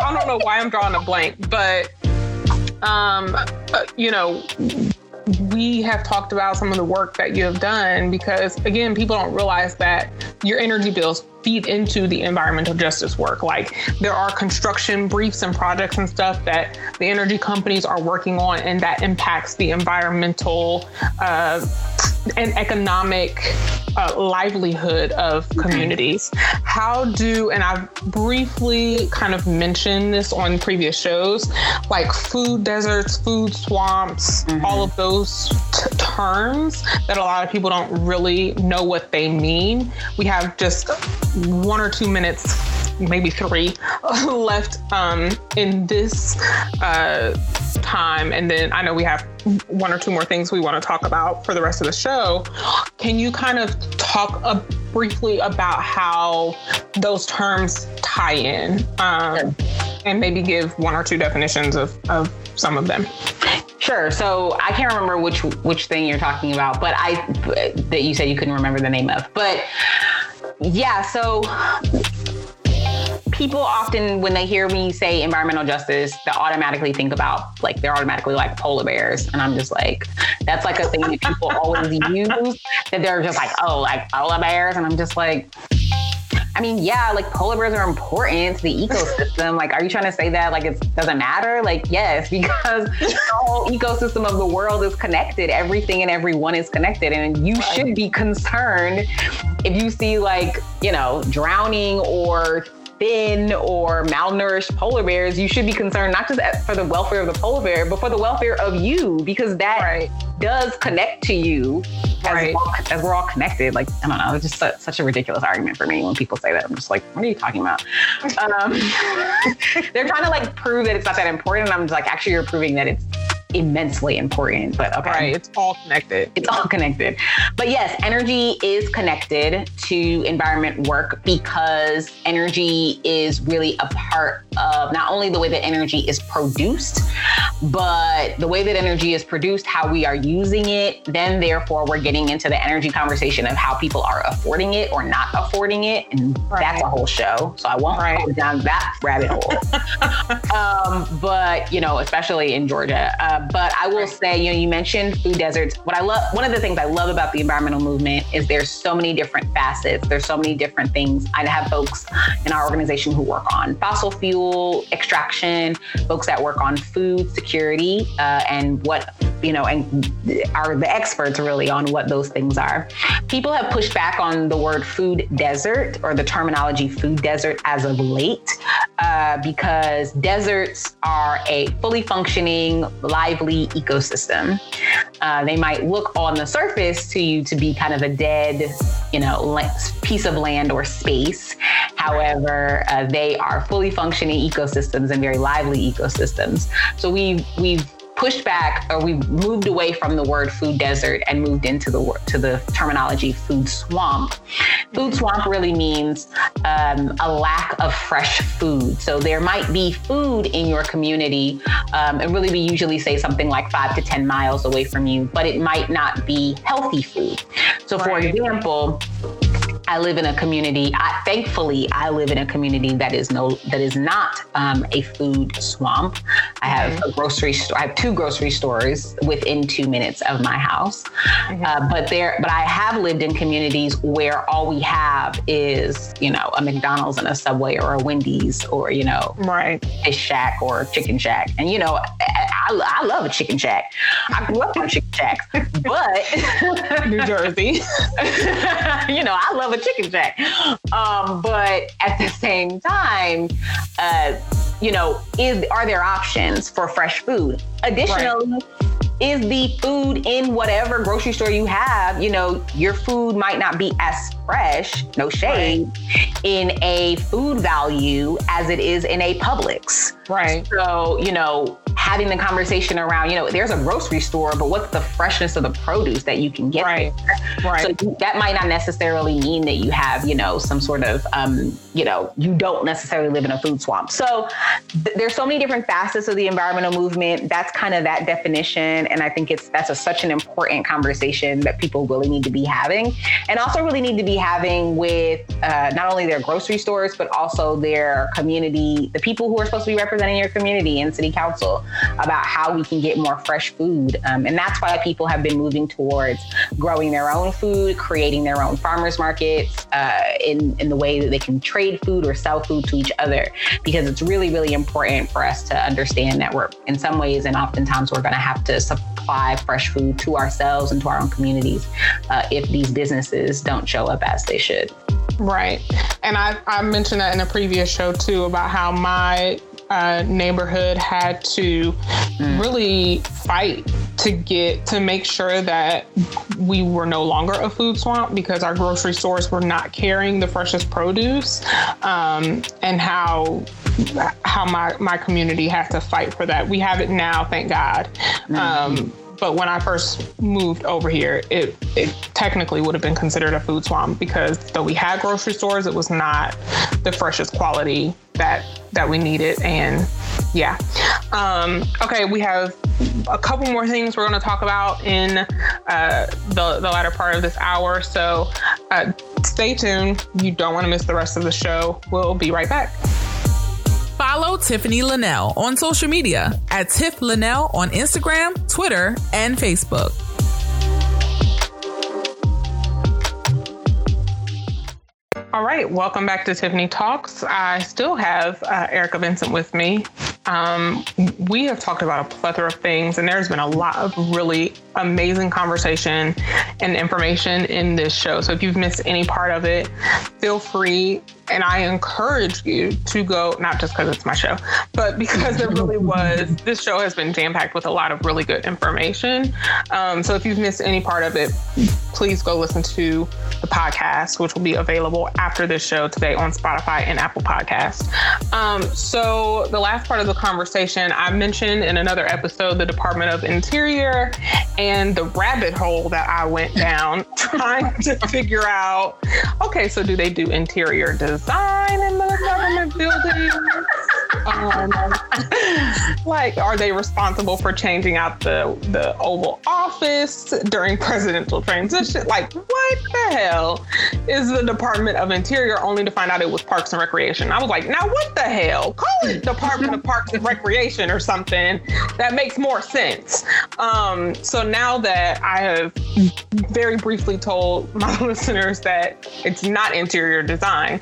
I don't know why I'm drawing a blank, but um, you know, we have talked about some of the work that you have done because again, people don't realize that your energy bills feed into the environmental justice work. Like there are construction briefs and projects and stuff that the energy companies are working on, and that impacts the environmental uh, and economic uh, livelihood of communities. How do, and I've briefly kind of mentioned this on previous shows, like food deserts, food swamps, mm-hmm. all of those t- terms that a lot of people don't really know what they mean. We have just one or two minutes, maybe three, <laughs> left um, in this uh, time. And then I know we have one or two more things we want to talk about for the rest of the show. Can you kind of talk uh, briefly about how those terms tie in um, and maybe give one or two definitions of, of some of them? Sure. So I can't remember which which thing you're talking about, but I that you said you couldn't remember the name of. But yeah, so people often when they hear me say environmental justice they automatically think about like they're automatically like polar bears. And i'm just like that's like a thing that people always use that they're just like oh like polar bears. And i'm just like I mean, yeah, like polar bears are important to the ecosystem. like, are you trying to say that like it doesn't matter? Like, yes, <laughs> because the whole ecosystem of the world is connected. Everything and everyone is connected, and you right. should be concerned if you see like you know drowning or thin or malnourished polar bears, you should be concerned not just for the welfare of the polar bear, but for the welfare of you, because that right. does connect to you right. as, we're all, as, we're all, connected. Like, I don't know, it's just a, such a ridiculous argument for me when people say that. I'm just like, what are you talking about? Um, <laughs> they're trying to like prove that it's not that important. And I'm just like, actually, you're proving that it's immensely important. But okay. Right. It's all connected. It's all connected. But yes, energy is connected to environment work because energy is really a part of not only the way that energy is produced, but the way that energy is produced, how we are using it. Then, therefore, we're getting into the energy conversation of how people are affording it or not affording it. And right. that's a whole show. So I won't right. go down that rabbit hole. <laughs> um, but, you know, especially in Georgia. Uh, but I will say, you know, you mentioned food deserts. What I love, one of the things I love about the environmental movement is there's so many different facets. There's so many different things. I have folks in our organization who work on fossil fuel extraction, folks that work on food security, uh, and what you know, and are the experts really on what those things are. People have pushed back on the word food desert or the terminology food desert as of late uh, because deserts are a fully functioning, lively ecosystem. Uh, they might look on the surface to you to be kind of a dead, you know, piece of land or space. However, uh, they are fully functioning ecosystems and very lively ecosystems. So we we've pushed back or we moved away from the word food desert and moved into the to the terminology food swamp. Food swamp really means um, a lack of fresh food. So there might be food in your community, um, and really we usually say something like five to ten miles away from you, but it might not be healthy food. So, for example I live in a community. I, thankfully, I live in a community that is no that is not um, a food swamp. I have mm-hmm. a grocery store. I have two grocery stores within two minutes of my house. Mm-hmm. Uh, but there, but I have lived in communities where all we have is you know a McDonald's and a Subway or a Wendy's or you know right Fish Shack or Chicken Shack. And you know, I, I love a Chicken Shack. I grew up on Chicken Shacks, but <laughs> New Jersey. <laughs> you know, I love a chicken shack. Um, but at the same time, uh, you know, is are there options for fresh food? Additionally, right is the food in whatever grocery store you have, you know, your food might not be as fresh, no shade, right. in a food value as it is in a Publix. Right. So, you know, having the conversation around, you know, there's a grocery store, but what's the freshness of the produce that you can get? Right. There? Right. So that might not necessarily mean that you have, you know, some sort of, um, you know, you don't necessarily live in a food swamp. So th- there's so many different facets of the environmental movement. That's kind of that definition. And I think it's, that's a, such an important conversation that people really need to be having and also really need to be having with uh, not only their grocery stores, but also their community, the people who are supposed to be representing your community and city council about how we can get more fresh food. Um, and that's why people have been moving towards growing their own food, creating their own farmers markets uh, in, in the way that they can trade food or sell food to each other. Because it's really, really important for us to understand that we're, in some ways, and oftentimes, we're going to have to supply fresh food to ourselves and to our own communities uh, if these businesses don't show up as they should. Right. And I, I mentioned that in a previous show too about how my uh, neighborhood had to mm. really fight to get to make sure that we were no longer a food swamp because our grocery stores were not carrying the freshest produce um, and how how my my community had to fight for that we have it now thank god mm-hmm. um, but when I first moved over here, it, it technically would have been considered a food swamp because though we had grocery stores, it was not the freshest quality that that we needed. And yeah. Um, okay, we have a couple more things we're going to talk about in uh, the, the latter part of this hour. So uh, stay tuned. You don't want to miss the rest of the show. We'll be right back. Follow Tiffany Linnell on social media at Tiff Linnell on Instagram, Twitter, and Facebook. All right, welcome back to Tiffany Talks. I still have uh, Erica Vincent with me. Um, we have talked about a plethora of things, and there's been a lot of really amazing conversation and information in this show. So if you've missed any part of it, feel free and I encourage you to go, not just because it's my show, but because it really was, <laughs> this show has been jam packed with a lot of really good information. Um, so if you've missed any part of it, please go listen to the podcast, which will be available after this show today on Spotify and Apple Podcasts. Um, so the last part of the conversation, I mentioned in another episode the Department of Interior and the rabbit hole that I went down <laughs> trying to figure out okay, so do they do interior design in the government buildings? Um, like, are they responsible for changing out the, the Oval Office during presidential transition? Like, what the hell is the Department of Interior only to find out it was Parks and Recreation? I was like, now what the hell? Call it Department of Parks and Recreation or something that makes more sense. Um, so now that I have very briefly told my <laughs> listeners that it's not interior design,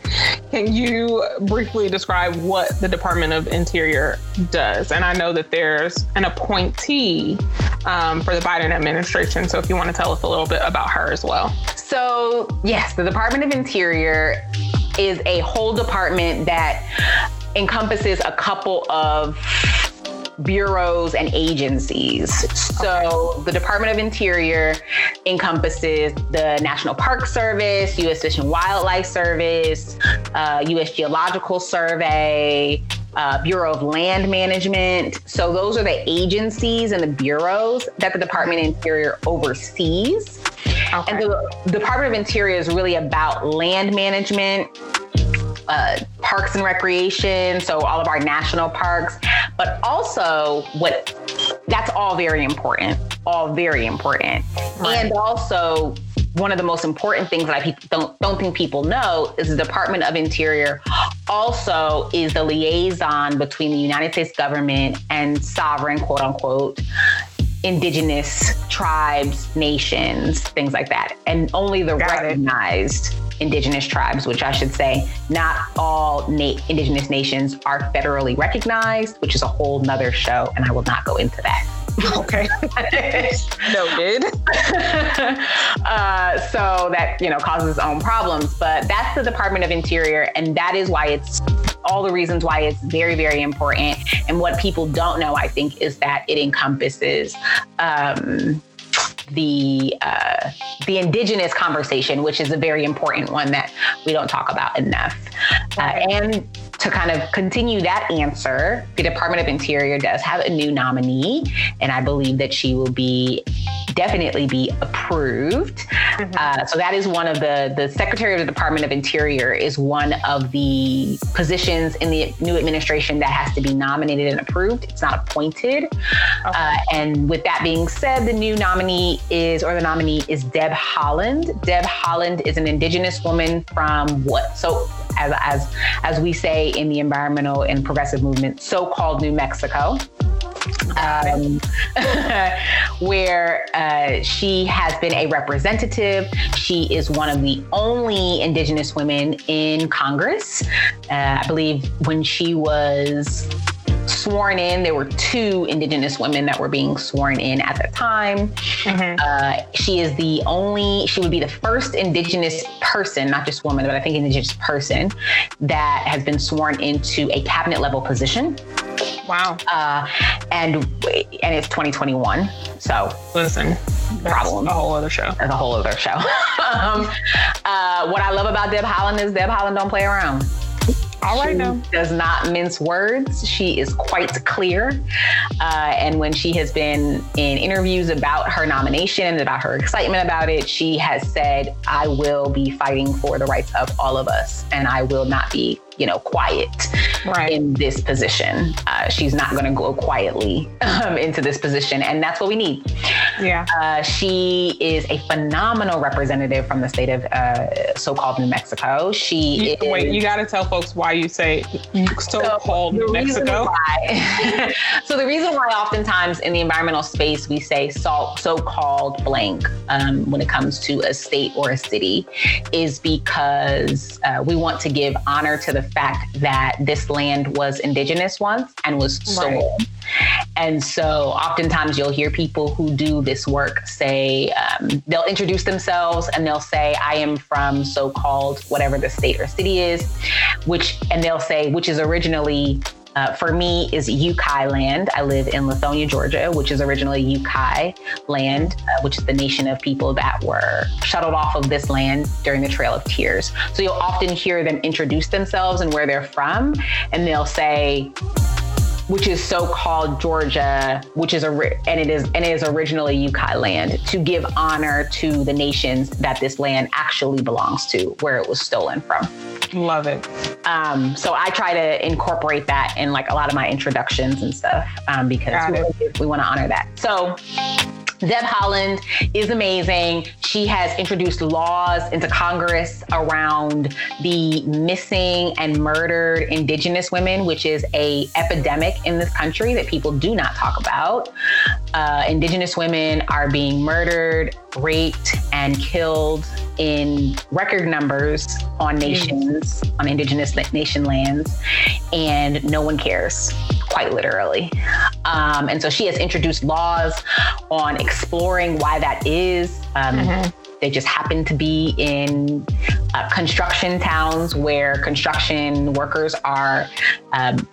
can you briefly describe what the Department of Interior does? And I know that there's an appointee um, for the Biden administration. So if you want to tell us a little bit about her as well. So, yes, the Department of Interior is a whole department that encompasses a couple of bureaus and agencies. So the Department of Interior encompasses the National Park Service, U.S. Fish and Wildlife Service, uh, U.S. Geological Survey, uh, Bureau of Land Management. So those are the agencies and the bureaus that the Department of Interior oversees. Okay. And the Department of Interior is really about land management, uh, parks and recreation, so all of our national parks, but also what that's all very important, all very important. Right. And also one of the most important things that I don't don't think people know is the Department of Interior also is the liaison between the United States government and sovereign quote unquote indigenous tribes, nations, things like that. And only the Got recognized it indigenous tribes, which I should say, not all na- indigenous nations are federally recognized, which is a whole nother show, and I will not go into that. <laughs> Okay. <laughs> Noted. <laughs> uh, so that, you know, causes its own problems. But that's the Department of Interior, and that is why it's all the reasons why it's very, very important. And what people don't know, I think, is that it encompasses um, the uh, the indigenous conversation, which is a very important one that we don't talk about enough. Uh, and to kind of continue that answer, the Department of Interior does have a new nominee, and I believe that she will be definitely be approved. Mm-hmm. Uh, so that is one of the the Secretary of the Department of Interior is one of the positions in the new administration that has to be nominated and approved. It's not appointed. Okay. Uh, and with that being said, the new nominee is or the nominee is Deb Haaland. Deb Haaland is an Indigenous woman from what so as as as we say in the environmental and progressive movement, so-called New Mexico um, <laughs> where uh, she has been a representative. She is one of the only Indigenous women in Congress. Uh, I believe when she was sworn in. There were two Indigenous women that were being sworn in at the time. Mm-hmm. Uh, she is the only, she would be the first Indigenous person, not just woman, but I think Indigenous person that has been sworn into a cabinet level position. Wow. Uh, and and it's 2021. So listen, problem. A whole other show. That's a whole other show. <laughs> um, uh, what I love about Deb Haaland is Deb Haaland don't play around. All right, now. Does not mince words. She is quite clear. Uh, and when she has been in interviews about her nomination and about her excitement about it, she has said, I will be fighting for the rights of all of us and I will not be you know, quiet Right. in this position. Uh, she's not going to go quietly um, into this position, and that's what we need. Yeah. Uh, she is a phenomenal representative from the state of uh, so-called New Mexico. She You, is, wait, you got to tell folks why you say so-called New Mexico. why- <laughs> so the reason why oftentimes in the environmental space we say so, so-called blank um, when it comes to a state or a city is because uh, we want to give honor to the fact that this land was indigenous once and was stolen. Right. And so oftentimes you'll hear people who do this work say, um, they'll introduce themselves and they'll say, I am from so called whatever the state or city is, which, and they'll say, which is originally. Uh, for me, is Yukai land. I live in Lithonia, Georgia, which is originally Yukai land, uh, which is the nation of people that were shuttled off of this land during the Trail of Tears. So you'll often hear them introduce themselves and where they're from, and they'll say, which is so-called Georgia, which is a and it is and it is originally Yukai land to give honor to the nations that this land actually belongs to, where it was stolen from. Love it. Um, so I try to incorporate that in like a lot of my introductions and stuff um, because Got we, we want to honor that. So. Deb Haaland is amazing. She has introduced laws into Congress around the missing and murdered Indigenous women, which is a epidemic in this country that people do not talk about. Uh, indigenous women are being murdered, raped, and killed in record numbers on nations, on Indigenous nation lands, and no one cares, quite literally. Um, and so she has introduced laws on exploring why that is. Um, They just happen to be in uh, construction towns where construction workers are um,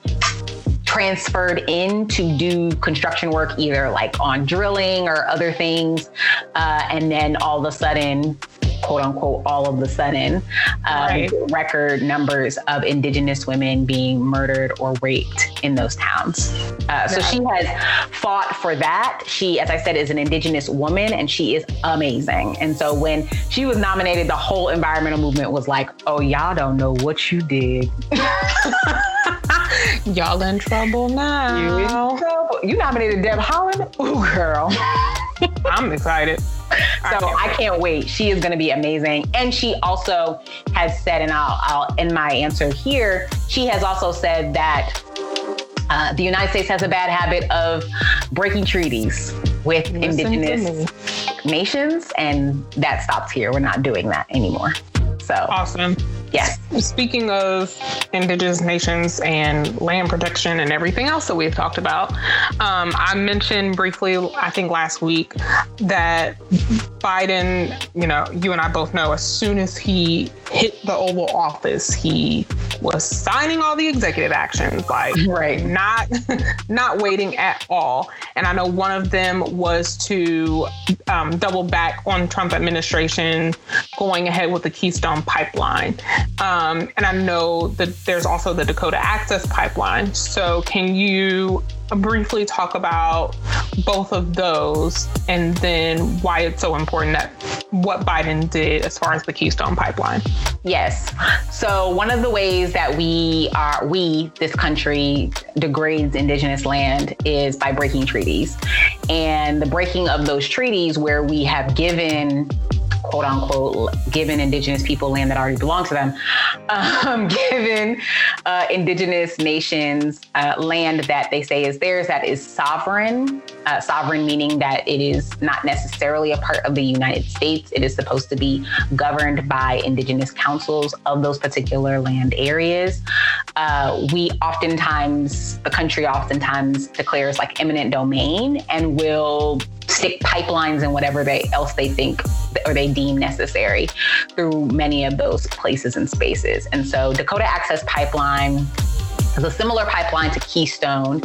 transferred in to do construction work, either like on drilling or other things. Uh, and then all of a sudden, quote unquote, all of a sudden, um, Right. record numbers of Indigenous women being murdered or raped in those towns. Uh, so she has fought for that. She, as I said, is an Indigenous woman and she is amazing. And so when she was nominated, the whole environmental movement was like, oh, y'all don't know what you did. <laughs> <laughs> Y'all in trouble now. You nominated Deb Haaland? Ooh, girl. <laughs> I'm excited. So I can't wait. She is going to be amazing. And she also has said, and I'll, I'll end my answer here. She has also said that uh, the United States has a bad habit of breaking treaties with Listen indigenous nations, and that stops here. We're not doing that anymore. So, Awesome. Yes. Speaking of indigenous nations and land protection and everything else that we've talked about, um, I mentioned briefly, I think last week, that Biden, you know, you and I both know, as soon as he hit the Oval Office, he was signing all the executive actions, like Right. not <laughs> not waiting at all. And I know one of them was to um, double back on Trump administration going ahead with the Keystone Pipeline. Um, and I know that there's also the Dakota Access Pipeline. So can you briefly talk about both of those and then why it's so important that what Biden did as far as the Keystone Pipeline? Yes. So one of the ways that we are, we, this country, degrades indigenous land is by breaking treaties. And the breaking of those treaties where we have given quote unquote given indigenous people land that already belonged to them um, <laughs> given uh, indigenous nations uh, land that they say is theirs that is sovereign uh, sovereign meaning that it is not necessarily a part of the united states. It is supposed to be governed by indigenous councils of those particular land areas. Uh, we oftentimes the country oftentimes declares like eminent domain and will stick pipelines and whatever they else they think or they deem necessary through many of those places and spaces. And so Dakota Access Pipeline is a similar pipeline to Keystone.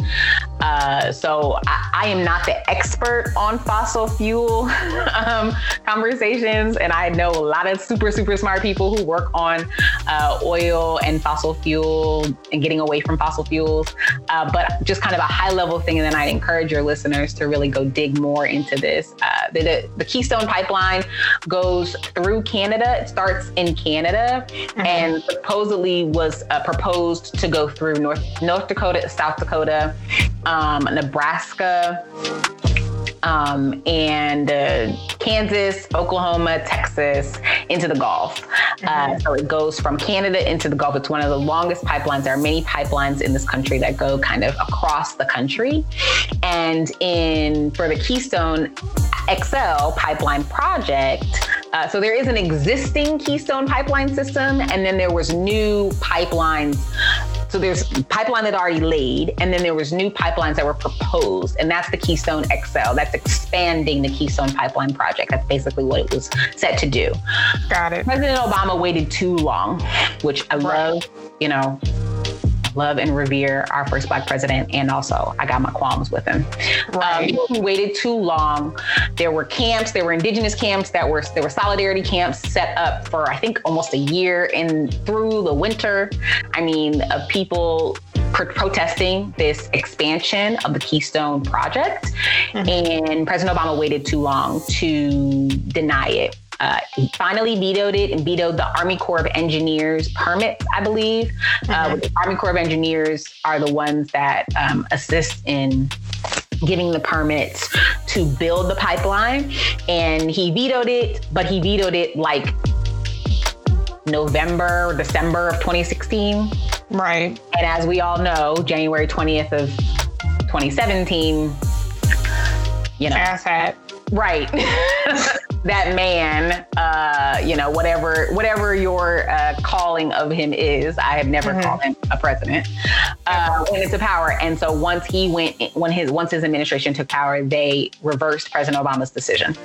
Uh, so I, I am not the expert on fossil fuel <laughs> um, conversations, and I know a lot of super super smart people who work on uh, oil and fossil fuel and getting away from fossil fuels. Uh, but just kind of a high level thing, and then I'd encourage your listeners to really go dig more into this. Uh, The, the, the Keystone Pipeline goes through Canada. It starts in Canada mm-hmm. and supposedly was uh, proposed to go through North North Dakota, South Dakota, um, Nebraska, um, and uh, Kansas, Oklahoma, Texas into the Gulf. Uh, mm-hmm. So it goes from Canada into the Gulf. It's one of the longest pipelines. There are many pipelines in this country that go kind of across the country. And in for the Keystone XL pipeline project, uh, so there is an existing Keystone pipeline system, and then there was new pipelines so there's pipeline that already laid, and then there was new pipelines that were proposed, and that's the Keystone XL. That's expanding the Keystone Pipeline project. That's basically what it was set to do. Got it. President Obama waited too long, which I love. You know, love and revere our first black president, and also I got my qualms with him. Right. Um, he waited too long. There were camps, there were indigenous camps that were there were solidarity camps set up for I think almost a year and through the winter. I mean, of people protesting this expansion of the Keystone Project. Mm-hmm. And President Obama waited too long to deny it. Uh, he finally vetoed it and vetoed the Army Corps of Engineers permits, I believe. Uh, mm-hmm. Uh, the Army Corps of Engineers are the ones that um, assist in giving the permits to build the pipeline. And he vetoed it, but he vetoed it like November, December of 2016. Right. And as we all know, January 20th of 2017, you know. Ass hat. Right. <laughs> that man, uh, you know, whatever whatever your uh, calling of him is. I have never mm-hmm. called him a president. Uh, went into power, and so once he went, when his once his administration took power, they reversed President Obama's decision.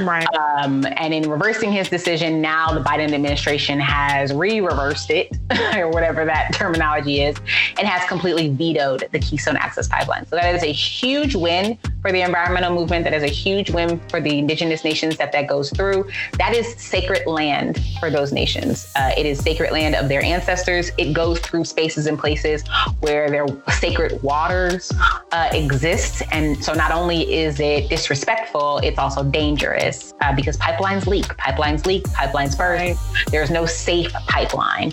Right. Um, and in reversing his decision, now the Biden administration has re-reversed it, <laughs> or whatever that terminology is, and has completely vetoed the Keystone Access Pipeline. So that is a huge win for the environmental movement. That is a huge win for the indigenous nations that that goes through. That is sacred land for those nations. Uh, it is sacred land of their ancestors. It goes through spaces and places where their sacred waters uh, exist. And so not only is it disrespectful, it's also dangerous uh, because pipelines leak, pipelines leak, pipelines burst. Right. There's no safe pipeline.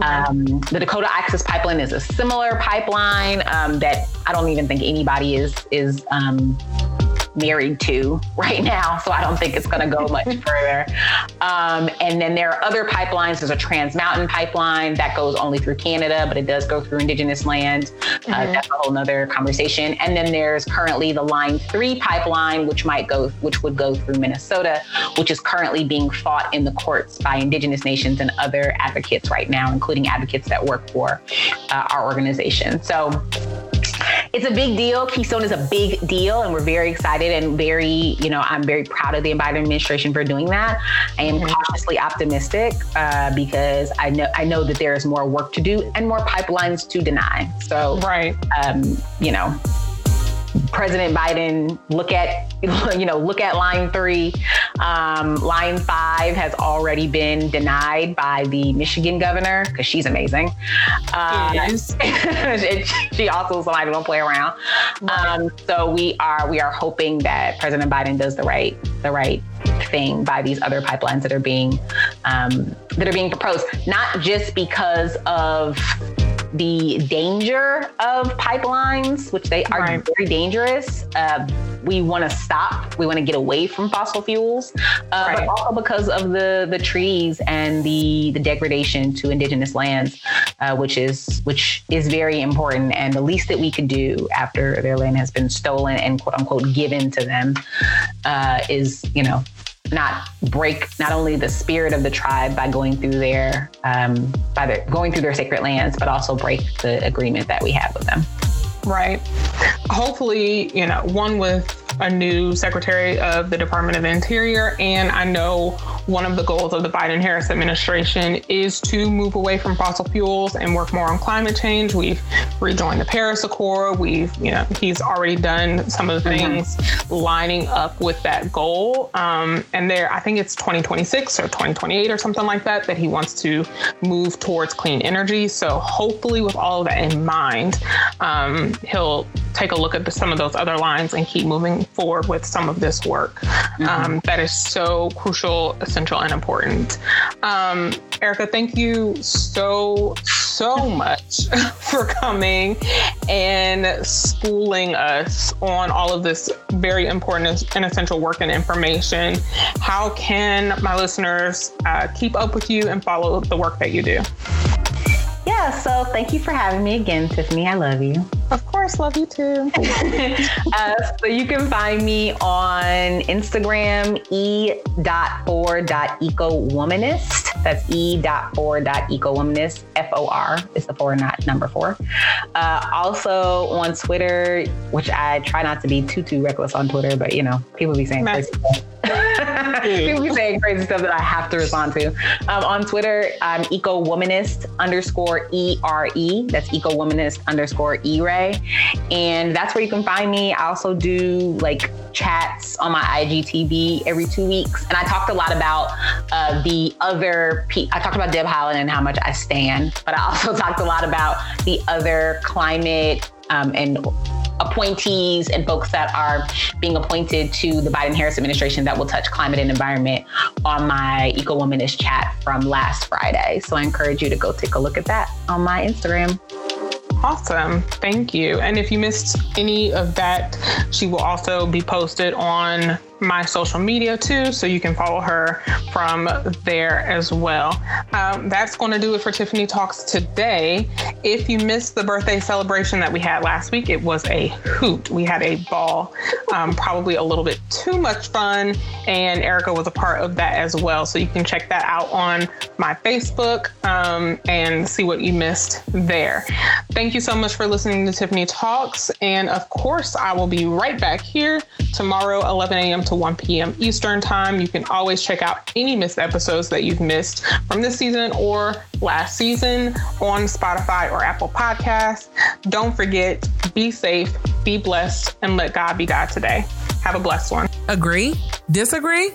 Um, the Dakota Access Pipeline is a similar pipeline um, that I don't even think anybody is is um, married to right now, so I don't think it's going to go much <laughs> further. Um, and then there are other pipelines. There's a Trans Mountain pipeline that goes only through Canada, but it does go through Indigenous land. Uh, mm-hmm. Uh, that's a whole nother conversation. And then there's currently the Line Three pipeline, which might go, which would go through Minnesota, which is currently being fought in the courts by Indigenous nations and other advocates right now, including advocates that work for uh, our organization. So it's a big deal. Keystone is a big deal, and we're very excited and very, you know, I'm very proud of the Biden administration for doing that. I am mm-hmm. cautiously optimistic uh, because I know I know that there is more work to do and more pipelines to deny. So, right, um, you know, President Biden look at <laughs> you know look at line three. Um, line five has already been denied by the Michigan governor because she's amazing. Uh, yes. <laughs> she also is somebody don't play around. Um, so we are we are hoping that President Biden does the right the right thing by these other pipelines that are being um, that are being proposed, not just because of the danger of pipelines, which they are right. very dangerous. Uh, we want to stop. We want to get away from fossil fuels, uh, right. but also because of the the trees and the the degradation to indigenous lands, uh, which is which is very important. And the least that we could do after their land has been stolen and quote unquote given to them uh, is you know not break not only the spirit of the tribe by going through their um, by the, going through their sacred lands, but also break the agreement that we have with them. Right. Hopefully, you know, one with a new Secretary of the Department of Interior. And I know one of the goals of the Biden Harris administration is to move away from fossil fuels and work more on climate change. We've rejoined the Paris Accord. We've, you know, he's already done some of the mm-hmm. things mm-hmm. lining up with that goal. Um, and there, I think it's 2026 or 2028 or something like that, that he wants to move towards clean energy. So hopefully, with all of that in mind, um, he'll take a look at the, some of those other lines and keep moving forward with some of this work mm-hmm. um, that is so crucial, essential, and important. Um, Erica, thank you so, so much <laughs> for coming and schooling us on all of this very important and essential work and information. How can my listeners uh, keep up with you and follow the work that you do? Yeah, so thank you for having me again, Tiffany. I love you. Of course, love you too. <laughs> <laughs> uh, so you can find me on Instagram, e.for.ecowomanist. That's e.for.ecowomanist. F O R is the four, not number four. Uh, also on Twitter, which I try not to be too, too reckless on Twitter, but you know, people be saying. <laughs> people be saying crazy stuff that I have to respond to. Um, on Twitter, I'm ecowomanist underscore E R E. That's ecowomanist underscore E Ray. And that's where you can find me. I also do like chats on my IGTV every two weeks. And I talked a lot about uh, the other, pe- I talked about Deb Haaland and how much I stand, but I also <laughs> talked a lot about the other climate um, and appointees and folks that are being appointed to the Biden Harris administration that will touch climate and environment on my Eco Womanist chat from last Friday. So I encourage you to go take a look at that on my Instagram. Awesome. Thank you. And if you missed any of that, she will also be posted on my social media too, so you can follow her from there as well. Um, that's going to do it for Tiffany Talks today. If you missed the birthday celebration that we had last week, it was a hoot. We had a ball, um, probably a little bit too much fun, and Erica was a part of that as well. So you can check that out on my Facebook um, and see what you missed there. Thank you so much for listening to Tiffany Talks. And of course, I will be right back here tomorrow, 11 a.m to 1 p.m. Eastern Time. You can always check out any missed episodes that you've missed from this season or last season on Spotify or Apple Podcasts. Don't forget, be safe, be blessed, and let God be God today. Have a blessed one. Agree? Disagree?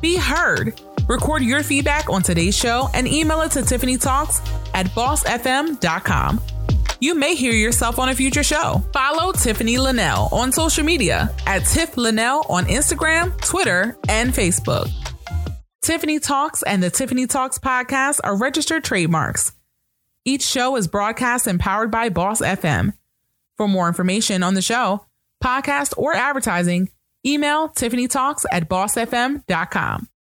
Be heard. Record your feedback on today's show and email it to Tiffany Talks at bossfm.com you may hear yourself on a future show. Follow Tiffany Linnell on social media at Tiff Linnell on Instagram, Twitter, and Facebook. Tiffany Talks and the Tiffany Talks podcast are registered trademarks. Each show is broadcast and powered by Boss FM. For more information on the show, podcast, or advertising, email Tiffany Talks at bossfm.com.